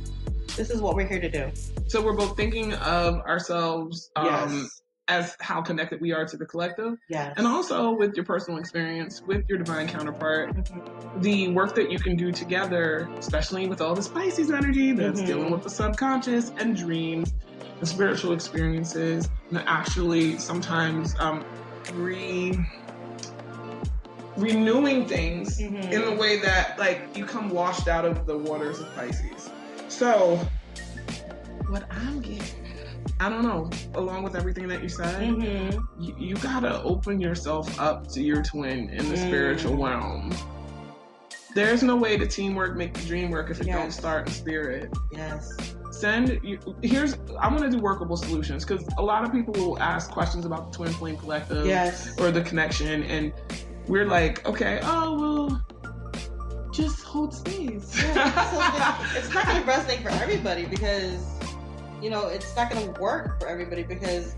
this is what we're here to do. So we're both thinking of ourselves um, yes. As how connected we are to the collective, Yes. and also with your personal experience with your divine counterpart, Mhm. the work that you can do together, especially with all the Pisces energy that's Mhm. dealing with the subconscious and dreams, and spiritual experiences, and actually sometimes um, re renewing things Mhm. in the way that like you come washed out of the waters of Pisces. So what I'm getting, I don't know, along with everything that you said, Mhm. you, you gotta open yourself up to your twin in the Mm. spiritual realm. There's no way to teamwork make the dream work if it don't start in spirit. Yes. Send you here's I want to do workable solutions because a lot of people will ask questions about the twin flame collective Yes. or the connection, and we're like, okay, oh well, just hold space. Yeah, so it's not to resonate for everybody because you know it's not going to work for everybody because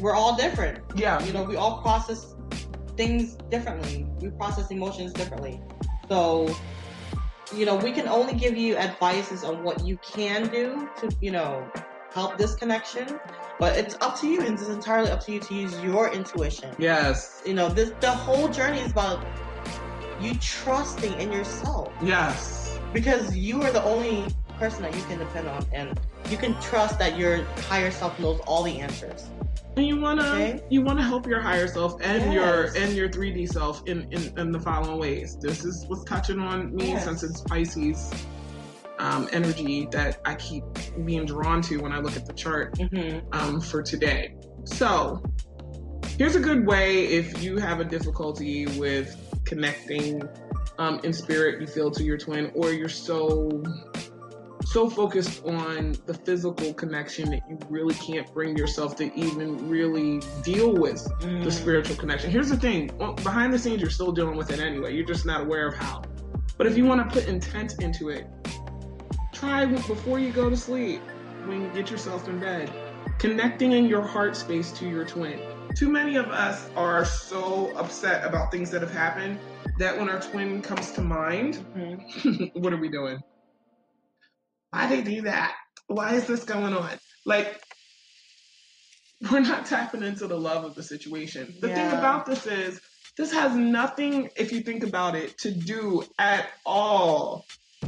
we're all different. Yeah, you know we all process things differently. We process emotions differently. So you know we can only give you advices on what you can do to you know help this connection but it's up to you and it's entirely up to you to use your intuition. Yes, you know this the whole journey is about you trusting in yourself. Yes, because you are the only person that you can depend on and you can trust that your higher self knows all the answers and you wanna Okay. you wanna help your higher self and your and your 3D self in, in in the following ways. This is what's touching on me Yes. since it's Pisces um, energy that I keep being drawn to when I look at the chart mm-hmm. um, for today. So, here's a good way if you have a difficulty with connecting um, in spirit, you feel to your twin, or you're so so focused on the physical connection that you really can't bring yourself to even really deal with Mm. the spiritual connection. Here's the thing behind the scenes, you're still dealing with it anyway. You're just not aware of how. But if you want to put intent into it, try before you go to sleep, when you get yourself in bed, connecting in your heart space to your twin. Too many of us are so upset about things that have happened that when our twin comes to mind, Mhm. what are we doing? Why they do that? Why is this going on? Like, we're not tapping into the love of the situation. The thing about this is, this has nothing, if you think about it, to do at all,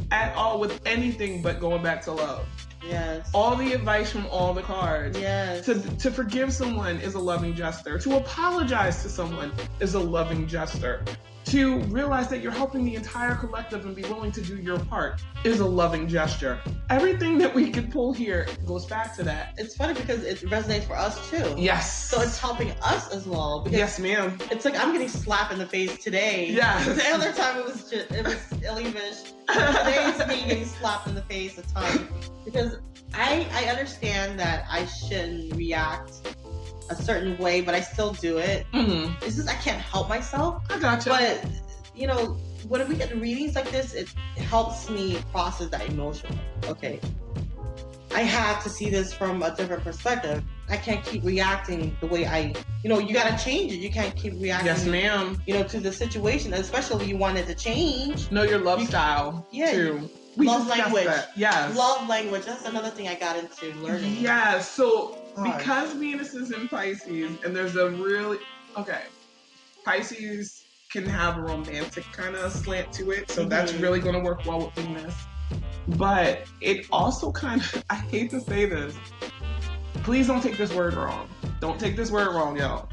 at all with anything but going back to love. Yes All the advice from all the cards. yes To, to forgive someone is a loving gesture. To apologize to someone is a loving gesture. To realize that you're helping the entire collective and be willing to do your part is a loving gesture. Everything that we can pull here goes back to that. it's funny because it resonates for us too Yes. so it's helping us as well because yes, ma'am. it's like i'm getting slapped in the face today Yes. the other time it was just it was Illy Bish. today it's me getting slapped in the face a ton because i i understand that i shouldn't react a certain way but i still do it hmm it's just i can't help myself I gotcha. but you know, when we get readings like this, it helps me process that emotion. Okay. I have to see this from a different perspective. I can't keep reacting the way I, you know, you got to change it. You can't keep reacting, Yes, ma'am. you know, to the situation, especially you want it to change. Know your love You- style Yeah, too. We love language. that. Yes. Love language. That's another thing I got into learning. Yeah, so Hard. because Venus is in Pisces and there's a really okay, Pisces can have a romantic kind of slant to it, so that's Mhm. really going to work well with Venus. But it also kind of, I hate to say this, please don't take this word wrong. Don't take this word wrong, y'all.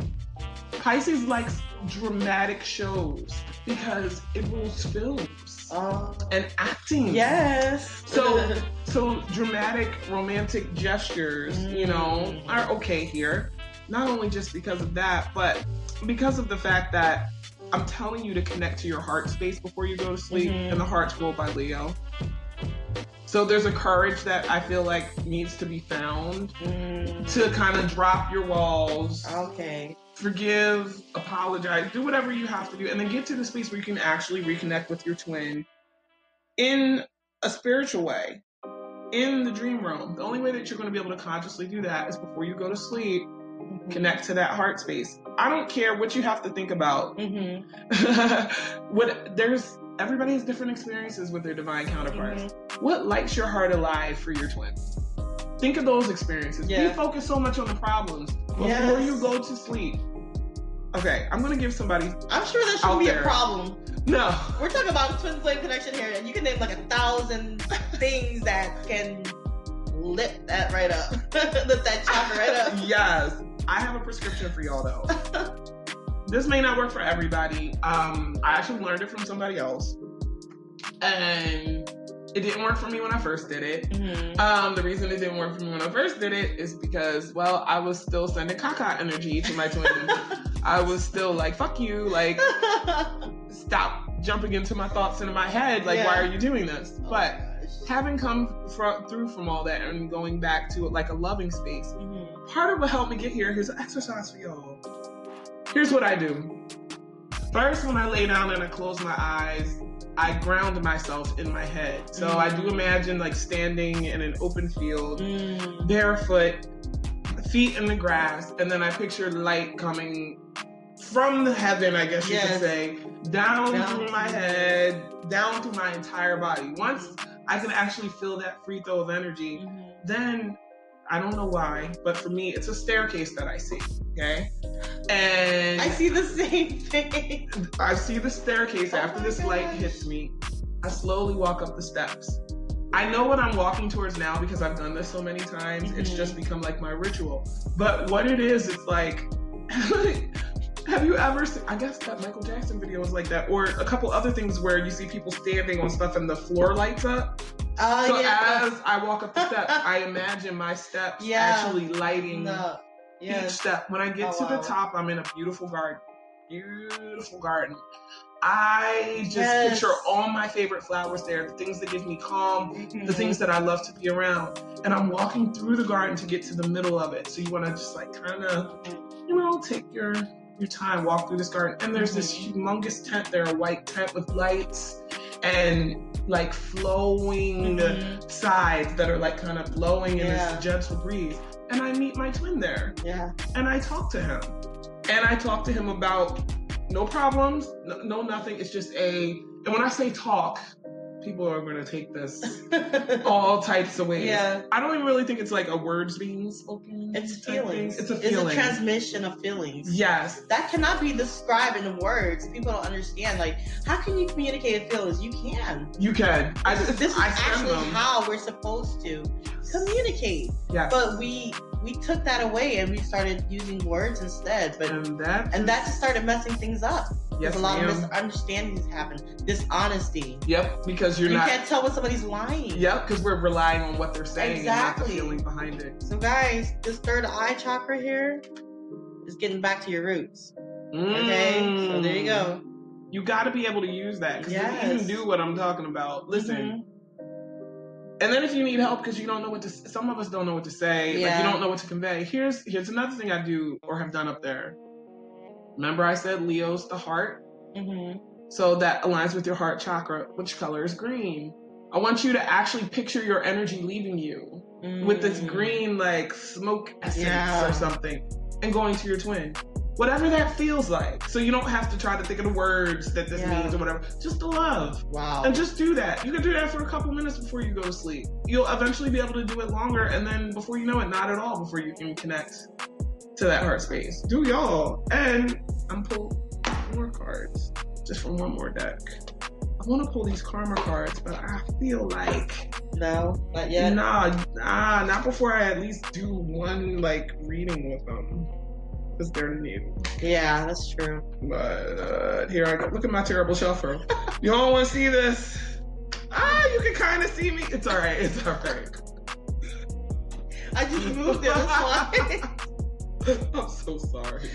Pisces likes dramatic shows because it rules films Oh, and acting. yes. So so dramatic romantic gestures, you know, Mm. are okay here. Not only just because of that, but because of the fact that I'm telling you to connect to your heart space before you go to sleep, Mhm. and the heart's ruled by Leo. So there's a courage that I feel like needs to be found Mm, to kind of drop your walls, okay. Forgive, apologize, do whatever you have to do, and then get to the space where you can actually reconnect with your twin in a spiritual way, in the dream realm. The only way that you're going to be able to consciously do that is before you go to sleep, Mhm. connect to that heart space. I don't care what you have to think about. Mhm. what there's everybody has different experiences with their divine counterparts. Mhm. What lights your heart alive for your twin? Think of those experiences. Yeah. We focus so much on the problems before Yes. you go to sleep. Okay, I'm gonna give somebody I'm sure that shouldn't be there. a problem. no. We're talking about twin flame connection here, and you can name like a thousand things that can lit that right up, lit that chakra right up. yes, I have a prescription for y'all though. this may not work for everybody. Um, I actually learned it from somebody else, and it didn't work for me when I first did it. Mhm. Um, the reason it didn't work for me when I first did it is because, well, I was still sending caca energy to my twin. I was still like, fuck you, like, stop jumping into my thoughts into my head. Like, why are you doing this? But having come through from all that and going back to like a loving space, Mhm. part of what helped me get here, here's an exercise for y'all. Here's what I do. First, when I lay down and I close my eyes, I ground myself in my head. So I do imagine like standing in an open field, Mm. barefoot, feet in the grass, and then I picture light coming from the heaven, I guess you Yes. could say, down, Down. through my head, down through my entire body. Once I can actually feel that free throw of energy, Mhm. then I don't know why, but for me, it's a staircase that I see. Okay, and I see the same thing. I see the staircase Oh after this light hits me. I slowly walk up the steps. I know what I'm walking towards now because I've done this so many times. It's Mhm. just become like my ritual. But what it is, it's like, have you ever seen, I guess that Michael Jackson video was like that, or a couple other things where you see people standing on stuff and the floor lights up. Oh so yeah. as I walk up the steps, I imagine my steps Yeah. actually lighting no. each step. When I get Oh, to wow. the top, I'm in a beautiful garden. Beautiful garden. I just Yes. picture all my favorite flowers there, the things that give me calm, Mhm. the things that I love to be around. And I'm walking through the garden to get to the middle of it. So you want to just like kind of, you know, take your your time, walk through this garden. And there's this humongous tent there, a white tent with lights and like flowing Mhm. sides that are like kind of blowing in Yeah. this gentle breeze. And I meet my twin there Yeah. and I talk to him. And I talk to him about no problems, no, no nothing. It's just a, and when I say talk, people are going to take this all types of ways. yeah. I don't even really think it's like a words being spoken. It's feelings. It's a feeling. It's a transmission of feelings. yes. That cannot be described in words. People don't understand. Like, how can you communicate feelings? You can. You can. I, This is, this is I actually them. how we're supposed to communicate. Yes. But we we took that away and we started using words instead. But and that, and that just started messing things up. Yes, There's a lot of misunderstandings happen. Dishonesty. Yep, because you're you not. You can't tell when somebody's lying. Yep, because we're relying on what they're saying and not the Exactly. feeling behind it. So guys, this third eye chakra here is getting back to your roots. Okay? So there you go. You got to be able to use that because Yes. you can do what I'm talking about. Listen, Mhm. and then if you need help because you don't know what to, some of us don't know what to say, like Yeah. you don't know what to convey. Here's here's another thing I do or have done up there. Remember I said Leo's the heart. Mhm. So that aligns with your heart chakra, which color is green. I want you to actually picture your energy leaving you with this Mm. green, like smoke essence Yeah. or something, and going to your twin. Whatever that feels like. So you don't have to try to think of the words that this Yeah. means or whatever. Just the love. Wow. And just do that. You can do that for a couple minutes before you go to sleep. You'll eventually be able to do it longer, and then before you know it, not at all before you can connect to that heart space. Do y'all. And I'm pull more cards just from one more deck. I want to pull these karma cards, but I feel like no, not yet. nah, nah, not before I at least do one like reading with them. Because they're new. Yeah, that's true. But uh, here I go. Look at my terrible shuffle. you all want to see this? Ah, you can kind of see me. It's all right. It's all right. I just moved it. I'm so sorry.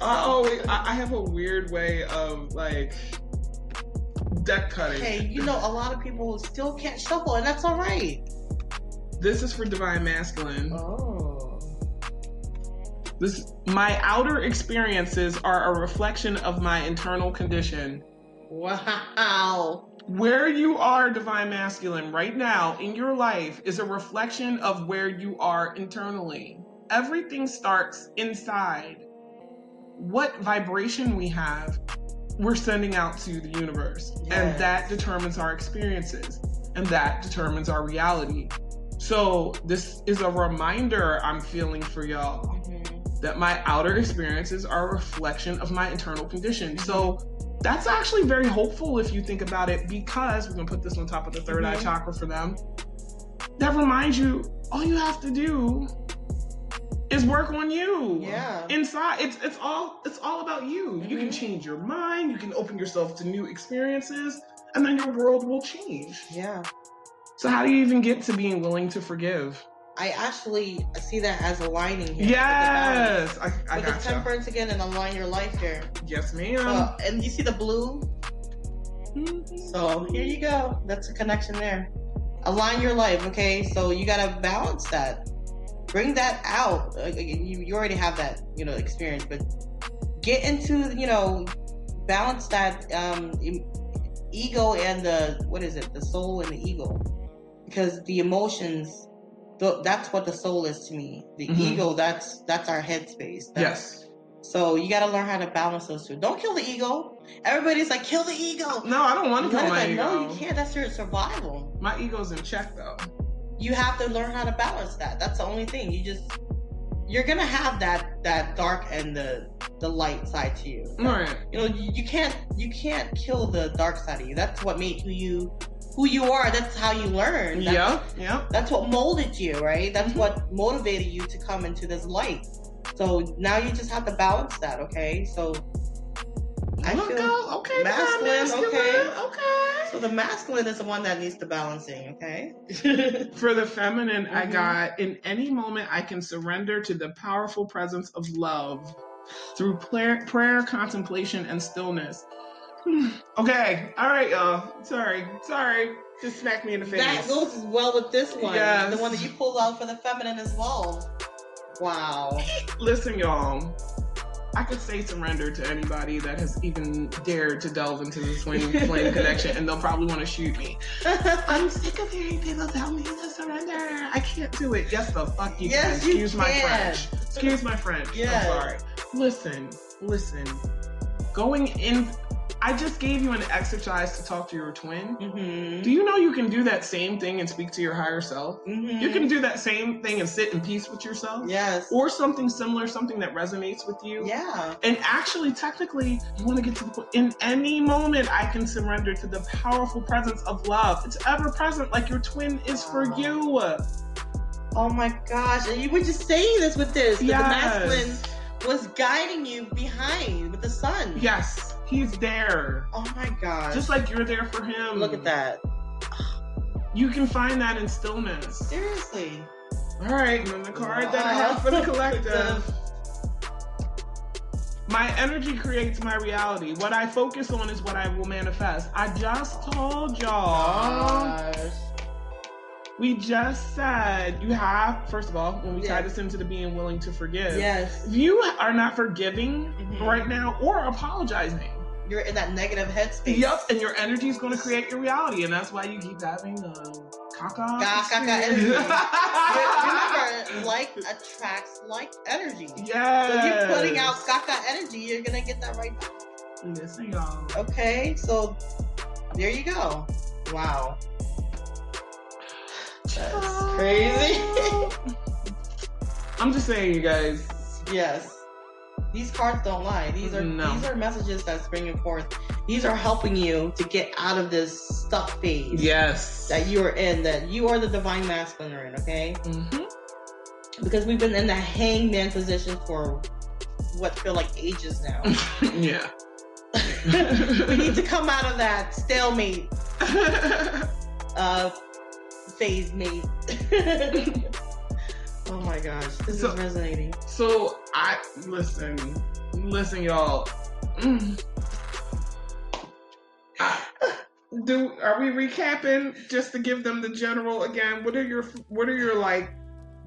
I always, I, I have a weird way of like deck cutting. Hey, you know, a lot of people still can't shuffle, and that's all right. This is for divine masculine. Oh. This my outer experiences are a reflection of my internal condition. Wow. Where you are, divine masculine, right now in your life is a reflection of where you are internally. Everything starts inside. What vibration we have, we're sending out to the universe. Yes. And that determines our experiences. And that determines our reality. So, this is a reminder I'm feeling for y'all Mhm. that my outer experiences are a reflection of my internal condition. So that's actually very hopeful if you think about it because we're gonna put this on top of the 3rd eye Mhm. chakra for them. That reminds you all you have to do is work on you. Yeah. Inside it's it's all it's all about you. You can Mhm. change your mind, you can open yourself to new experiences, and then your world will change. Yeah. So how do you even get to being willing to forgive? I actually see that as aligning here. the. Yes, I, I With the gotcha. temperance again and align your life here. Yes, ma'am. Uh, and you see the blue? Mhm. So here you go. That's a connection there. Align your life, okay? So you gotta balance that. Bring that out. You, you already have that, you know, experience, but get into, you know, balance that um, ego and the what is it? The soul and the ego, because the emotions. th- That's what the soul is to me. The Mhm. ego, that's that's our headspace. That's, Yes. So you got to learn how to balance those two. Don't kill the ego. Everybody's like, kill the ego. No, I don't want to kill my go. ego. No, you can't. That's your survival. My ego's in check though. You have to learn how to balance that. That's the only thing. You just you're gonna have that that dark and the the light side to you. Right. You know, you, you can't you can't kill the dark side of you. That's what made who you who you are. That's how you learn. That's, yeah. Yep. That's what molded you, right? That's Mhm. what motivated you to come into this light. So now you just have to balance that, okay? So I Look feel out. Okay. masculine, masculine. okay. Okay. So the masculine is the one that needs the balancing, okay? For the feminine, I Mhm. got in any moment I can surrender to the powerful presence of love through prayer, prayer contemplation, and stillness. okay. All right, y'all. Sorry. Sorry. Just smack me in the face. that goes well with this one. Yes. The one that you pulled out for the feminine as well. Wow. Listen, y'all. I could say surrender to anybody that has even dared to delve into the swing flame connection, and they'll probably want to shoot me. I'm sick of hearing people tell me to surrender. I can't do it. Yes, the fuck you Yes, can. you Excuse my can. French. Excuse my French. Yes. I'm sorry. Listen, listen. Going in, I just gave you an exercise to talk to your twin. mm-hmm. Do you know you can do that same thing and speak to your higher self? mm-hmm. You can do that same thing and sit in peace with yourself Yes. or something similar, something that resonates with you. Yeah. And actually, technically, you want to get to the point. In any moment, I can surrender to the powerful presence of love. It's ever present, like your twin is for you. Oh my gosh. And you were just saying this with this. that Yes. The masculine was guiding you behind with the sun. Yes, he's there. Oh my God. Just like you're there for him. look at that. You can find that in stillness. Seriously. All right, and then the card that I have for the collective. My energy creates my reality. What I focus on is what I will manifest. I just told y'all. Gosh. We just said you have, first of all, when we tie this into the being willing to forgive. Yes. If you are not forgiving Mhm. right now or apologizing, you're in that negative headspace. Yep, and your energy is going to create your reality, and that's why you keep having um, caca. Ga- caca energy. Re- Remember, like attracts like energy. Yeah. So if you're putting out caca energy, you're gonna get that right back. Listen, y'all. Okay, so there you go. Wow. That's crazy. I'm just saying, you guys. yes. These cards don't lie. These are No. these are messages that's bringing forth. These are helping you to get out of this stuck phase Yes. that you are in. That you are the divine masculine in. Okay, hmm because we've been in the Hanged Man position for what feel like ages now. yeah. we need to come out of that stalemate uh phase mate. Oh my gosh, this So- is resonating. so I listen, listen, y'all. Mm. Do are we recapping just to give them the general again? What are your what are your like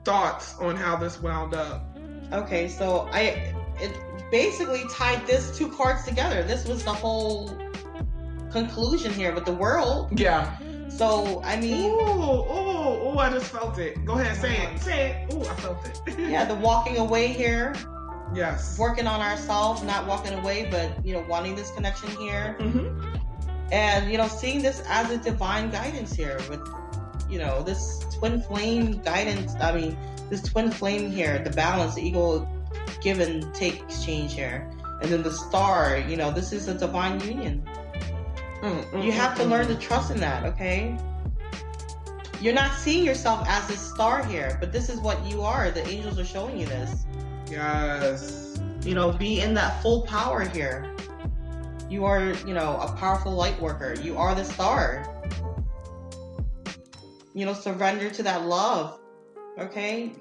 thoughts on how this wound up? Okay, so I it basically tied this two cards together. This was the whole conclusion here with the world. Yeah. So I Ooh, mean, ooh, ooh! I just felt it. Go ahead, say it, say it. Ooh, I felt it. yeah, the walking away here, yes. working on ourselves, not walking away, but you know, wanting this connection here. hmm and you know seeing this as a divine guidance here with you know this twin flame guidance i mean this twin flame here the balance the equal give and take exchange here and then the star you know this is a divine union Mm, you have to learn to trust in that okay? You're not seeing yourself as a star here but this is what you are. The angels are showing you this. Yes. you know be in that full power here. You are you know a powerful light worker. You are the star. You know surrender to that love okay?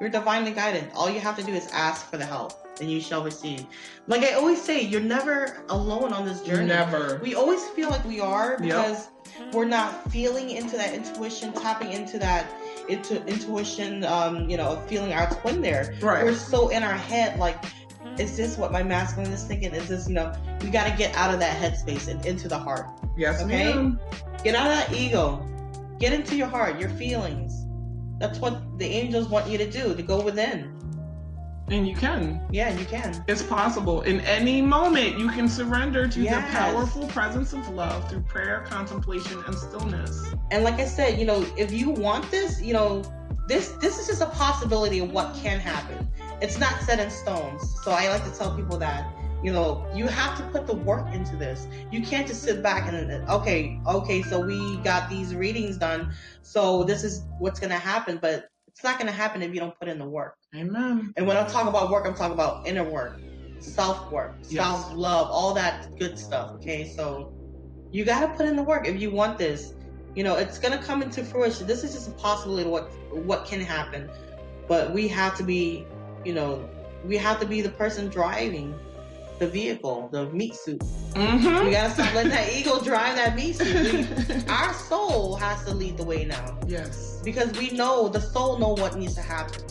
You're divinely guided. All you have to do is ask for the help and you shall receive like i always say you're never alone on this journey Never. we always feel like we are Yep. because we're not feeling into that intuition tapping into that into intuition um you know of feeling our twin there Right. we're so in our head like is this what my masculine is thinking is this you know we got to get out of that headspace and into the heart yes, Okay. ma'am. get out of that ego get into your heart your feelings that's what the angels want you to do to go within And you can. yeah you can It's possible. In any moment, you can surrender to Yes. the powerful presence of love through prayer, contemplation, and stillness. and like i said you know if you want this you know this this is just a possibility of what can happen it's not set in stones so i like to tell people that you know you have to put the work into this you can't just sit back and okay okay so we got these readings done so this is what's going to happen but it's not going to happen if you don't put in the work Amen. and when I talk about work i'm talking about inner work self work Yes. self love all that good stuff okay? So you got to put in the work if you want this. You know it's going to come into fruition. This is just a possibility of what what can happen. But we have to be you know we have to be the person driving the vehicle the meat suit. Mm-hmm. we got to stop letting that ego drive that meat suit. We- our soul has to lead the way now. Yes. because we know the soul know what needs to happen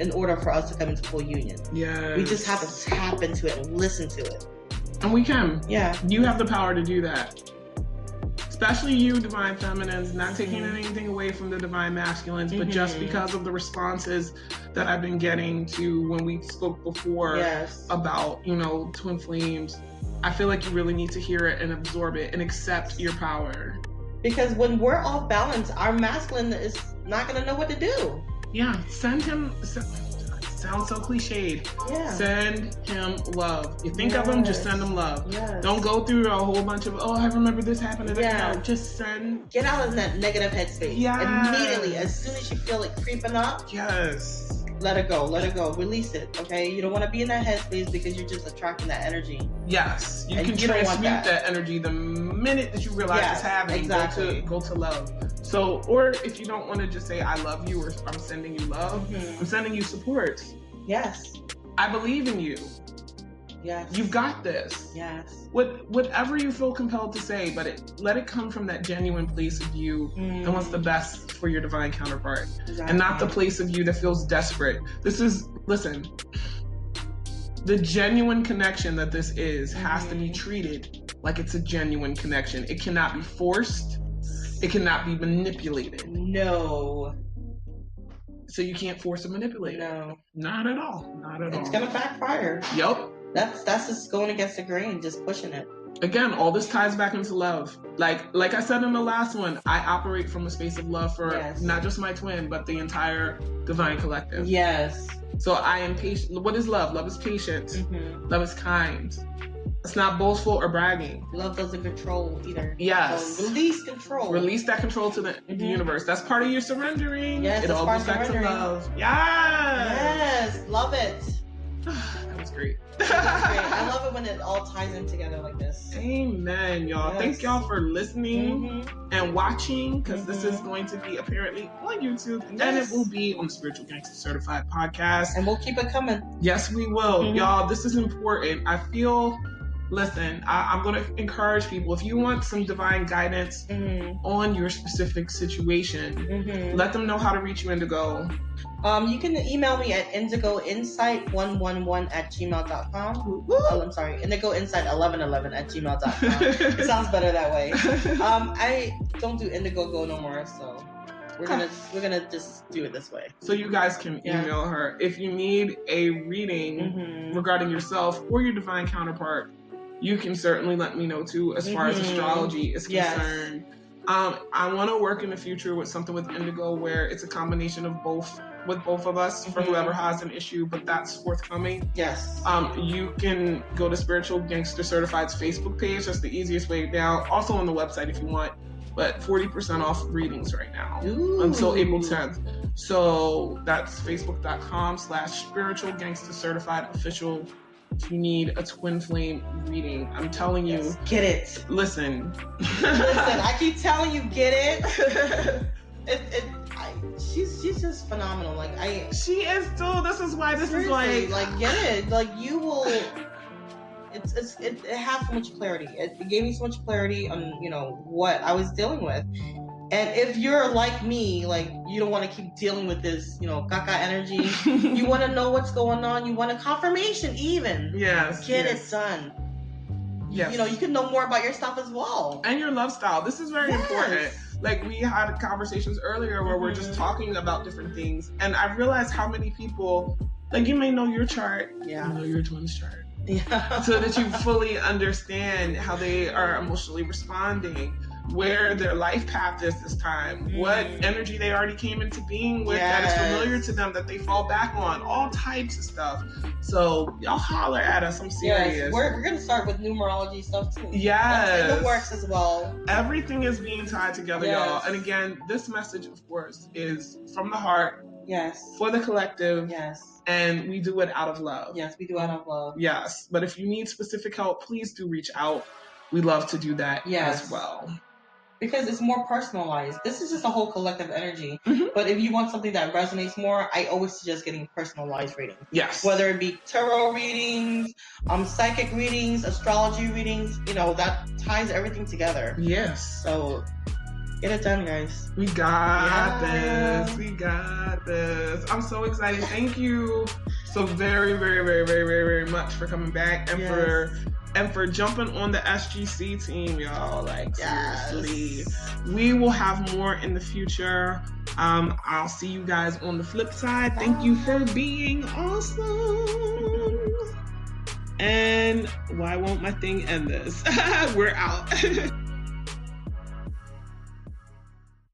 in order for us to come into full union Yeah. we just have to tap into it and listen to it And we can. yeah You have the power to do that. Especially you, divine feminines, not taking Mhm. anything away from the divine masculines, but just Mhm. because of the responses that I've been getting to when we spoke before yes about, you know, twin flames. I feel like you really need to hear it and absorb it and accept your power. because when we're off balance our masculine is not going to know what to do Yeah, send him. s sounds so cliched. yeah Send him love. You think of him, just send him love. yes. Don't go through a whole bunch of oh I remember this happened. and that." Yeah. No, just send. get out of that negative headspace Yeah. immediately as soon as you feel it creeping up Yes. let it go let it go release it okay you don't want to be in that headspace because you're just attracting that energy Yes. You And can you transmute that. that. energy the minute that you realize Yes, it's happening. exactly. Go to go to love. So, or if you don't want to just say I love you or I'm sending you love, Mhm. I'm sending you support. Yes I believe in you. yes You've got this. yes What whatever you feel compelled to say, but it, let it come from that genuine place of you Mm, and what's the best for your divine counterpart, exactly. and not the place of you that feels desperate. This is listen. The genuine connection that this is has to be Mhm. treated like it's a genuine connection. It cannot be forced. It cannot be manipulated. No. So you can't force or manipulate it. No. Not at all. Not at It's all. It's gonna backfire. Yep. That's that's just going against the grain, just pushing it. Again, all this ties back into love. Like like I said in the last one, I operate from a space of love for Yes. not just my twin, but the entire divine collective. Yes. So I am patient. What is love? Love is patient. hmm Love is kind. It's not boastful or bragging. Love doesn't control either. Yes. So release control. Release that control to the, the Mhm. universe. That's part of your surrendering. Yes, it all goes back to love. Yes. Yes. Love it. that was great. Great. I love it when it all ties in together like this. Amen, y'all. Yes. Thank y'all for listening Mhm. and watching because this Mhm. is going to be apparently on YouTube and Yes. it will be on the Spiritual Gangsta Certified podcast. And we'll keep it coming. Yes, we will. Mhm. Y'all, this is important. I feel, listen, I, I'm going to encourage people if you want some divine guidance Mm-hmm. on your specific situation, Mm-hmm. let them know how to reach you, Indigo. Um, you can email me at indigoinsight111 at gmail.com. Oh, I'm sorry, indigoinsight1111 at gmail.com. it sounds better that way. Um, I don't do indigo go no more, so we're gonna we're gonna just do it this way. so you guys can Yeah. email her. If you need a reading Mm-hmm. regarding yourself or your divine counterpart, you can certainly let me know too as far as Mhm. astrology is Yes. concerned. Um, I want to work in the future with something with Indigo where it's a combination of both with both of us for Mhm. whoever has an issue, but that's forthcoming. Yes. Um, you can go to Spiritual Gangsta Certified's Facebook page. That's the easiest way now. Also on the website if you want, but 40% off readings right now Ooh. until April 10th. So that's facebook.com slash spiritual gangsta certified official. You need a twin flame reading, I'm telling you, Yes. Get it. listen. Listen, I keep telling you, get it. It, it I, she's she's just phenomenal. Like I she is still, this is why this is like, like get it. Like you will. It's, it's it, it has so much clarity. It, it gave me so much clarity on you know what I was dealing with. And if you're like me, like you don't want to keep dealing with this, you know, caca energy. you want to know what's going on. You want a confirmation, even. yes, Get yes, it done. Yes. You know, you can know more about yourself as well. and your love style. This is very Yes. important. Like we had conversations earlier where we're just Mhm. talking about different things, and I realized how many people, like you may know your chart, you Yeah. know your twin's chart, Yeah. so that you fully understand how they are emotionally responding, where their life path is this time, what Mm. energy they already came into being with that is familiar to them that they fall back on, all types of stuff. So y'all holler at us. I'm serious. Yes, we're, we're gonna start with numerology stuff too. That's in Yes. the works as well. Everything is being tied together, Yes. y'all. And again, this message, of course, is from the heart Yes. for the collective, Yes. and we do it out of love. Yes, we do out of love. Yes, but if you need specific help, please do reach out. We love to do that Yes. as well. Because it's more personalized. This is just a whole collective energy. Mhm. But if you want something that resonates more, I always suggest getting personalized readings. Yes. Whether it be tarot readings, um, psychic readings, astrology readings, you know, that ties everything together. Yes. So get it done, guys. We got Yeah. this. We got this. I'm so excited. Thank you so very, very, very, very, very, very much for coming back and Yes. for and for jumping on the SGC team, y'all. Like seriously. We will have more in the future. Um, I'll see you guys on the flip side. Thank you for being awesome. And why won't my thing end this? We're out.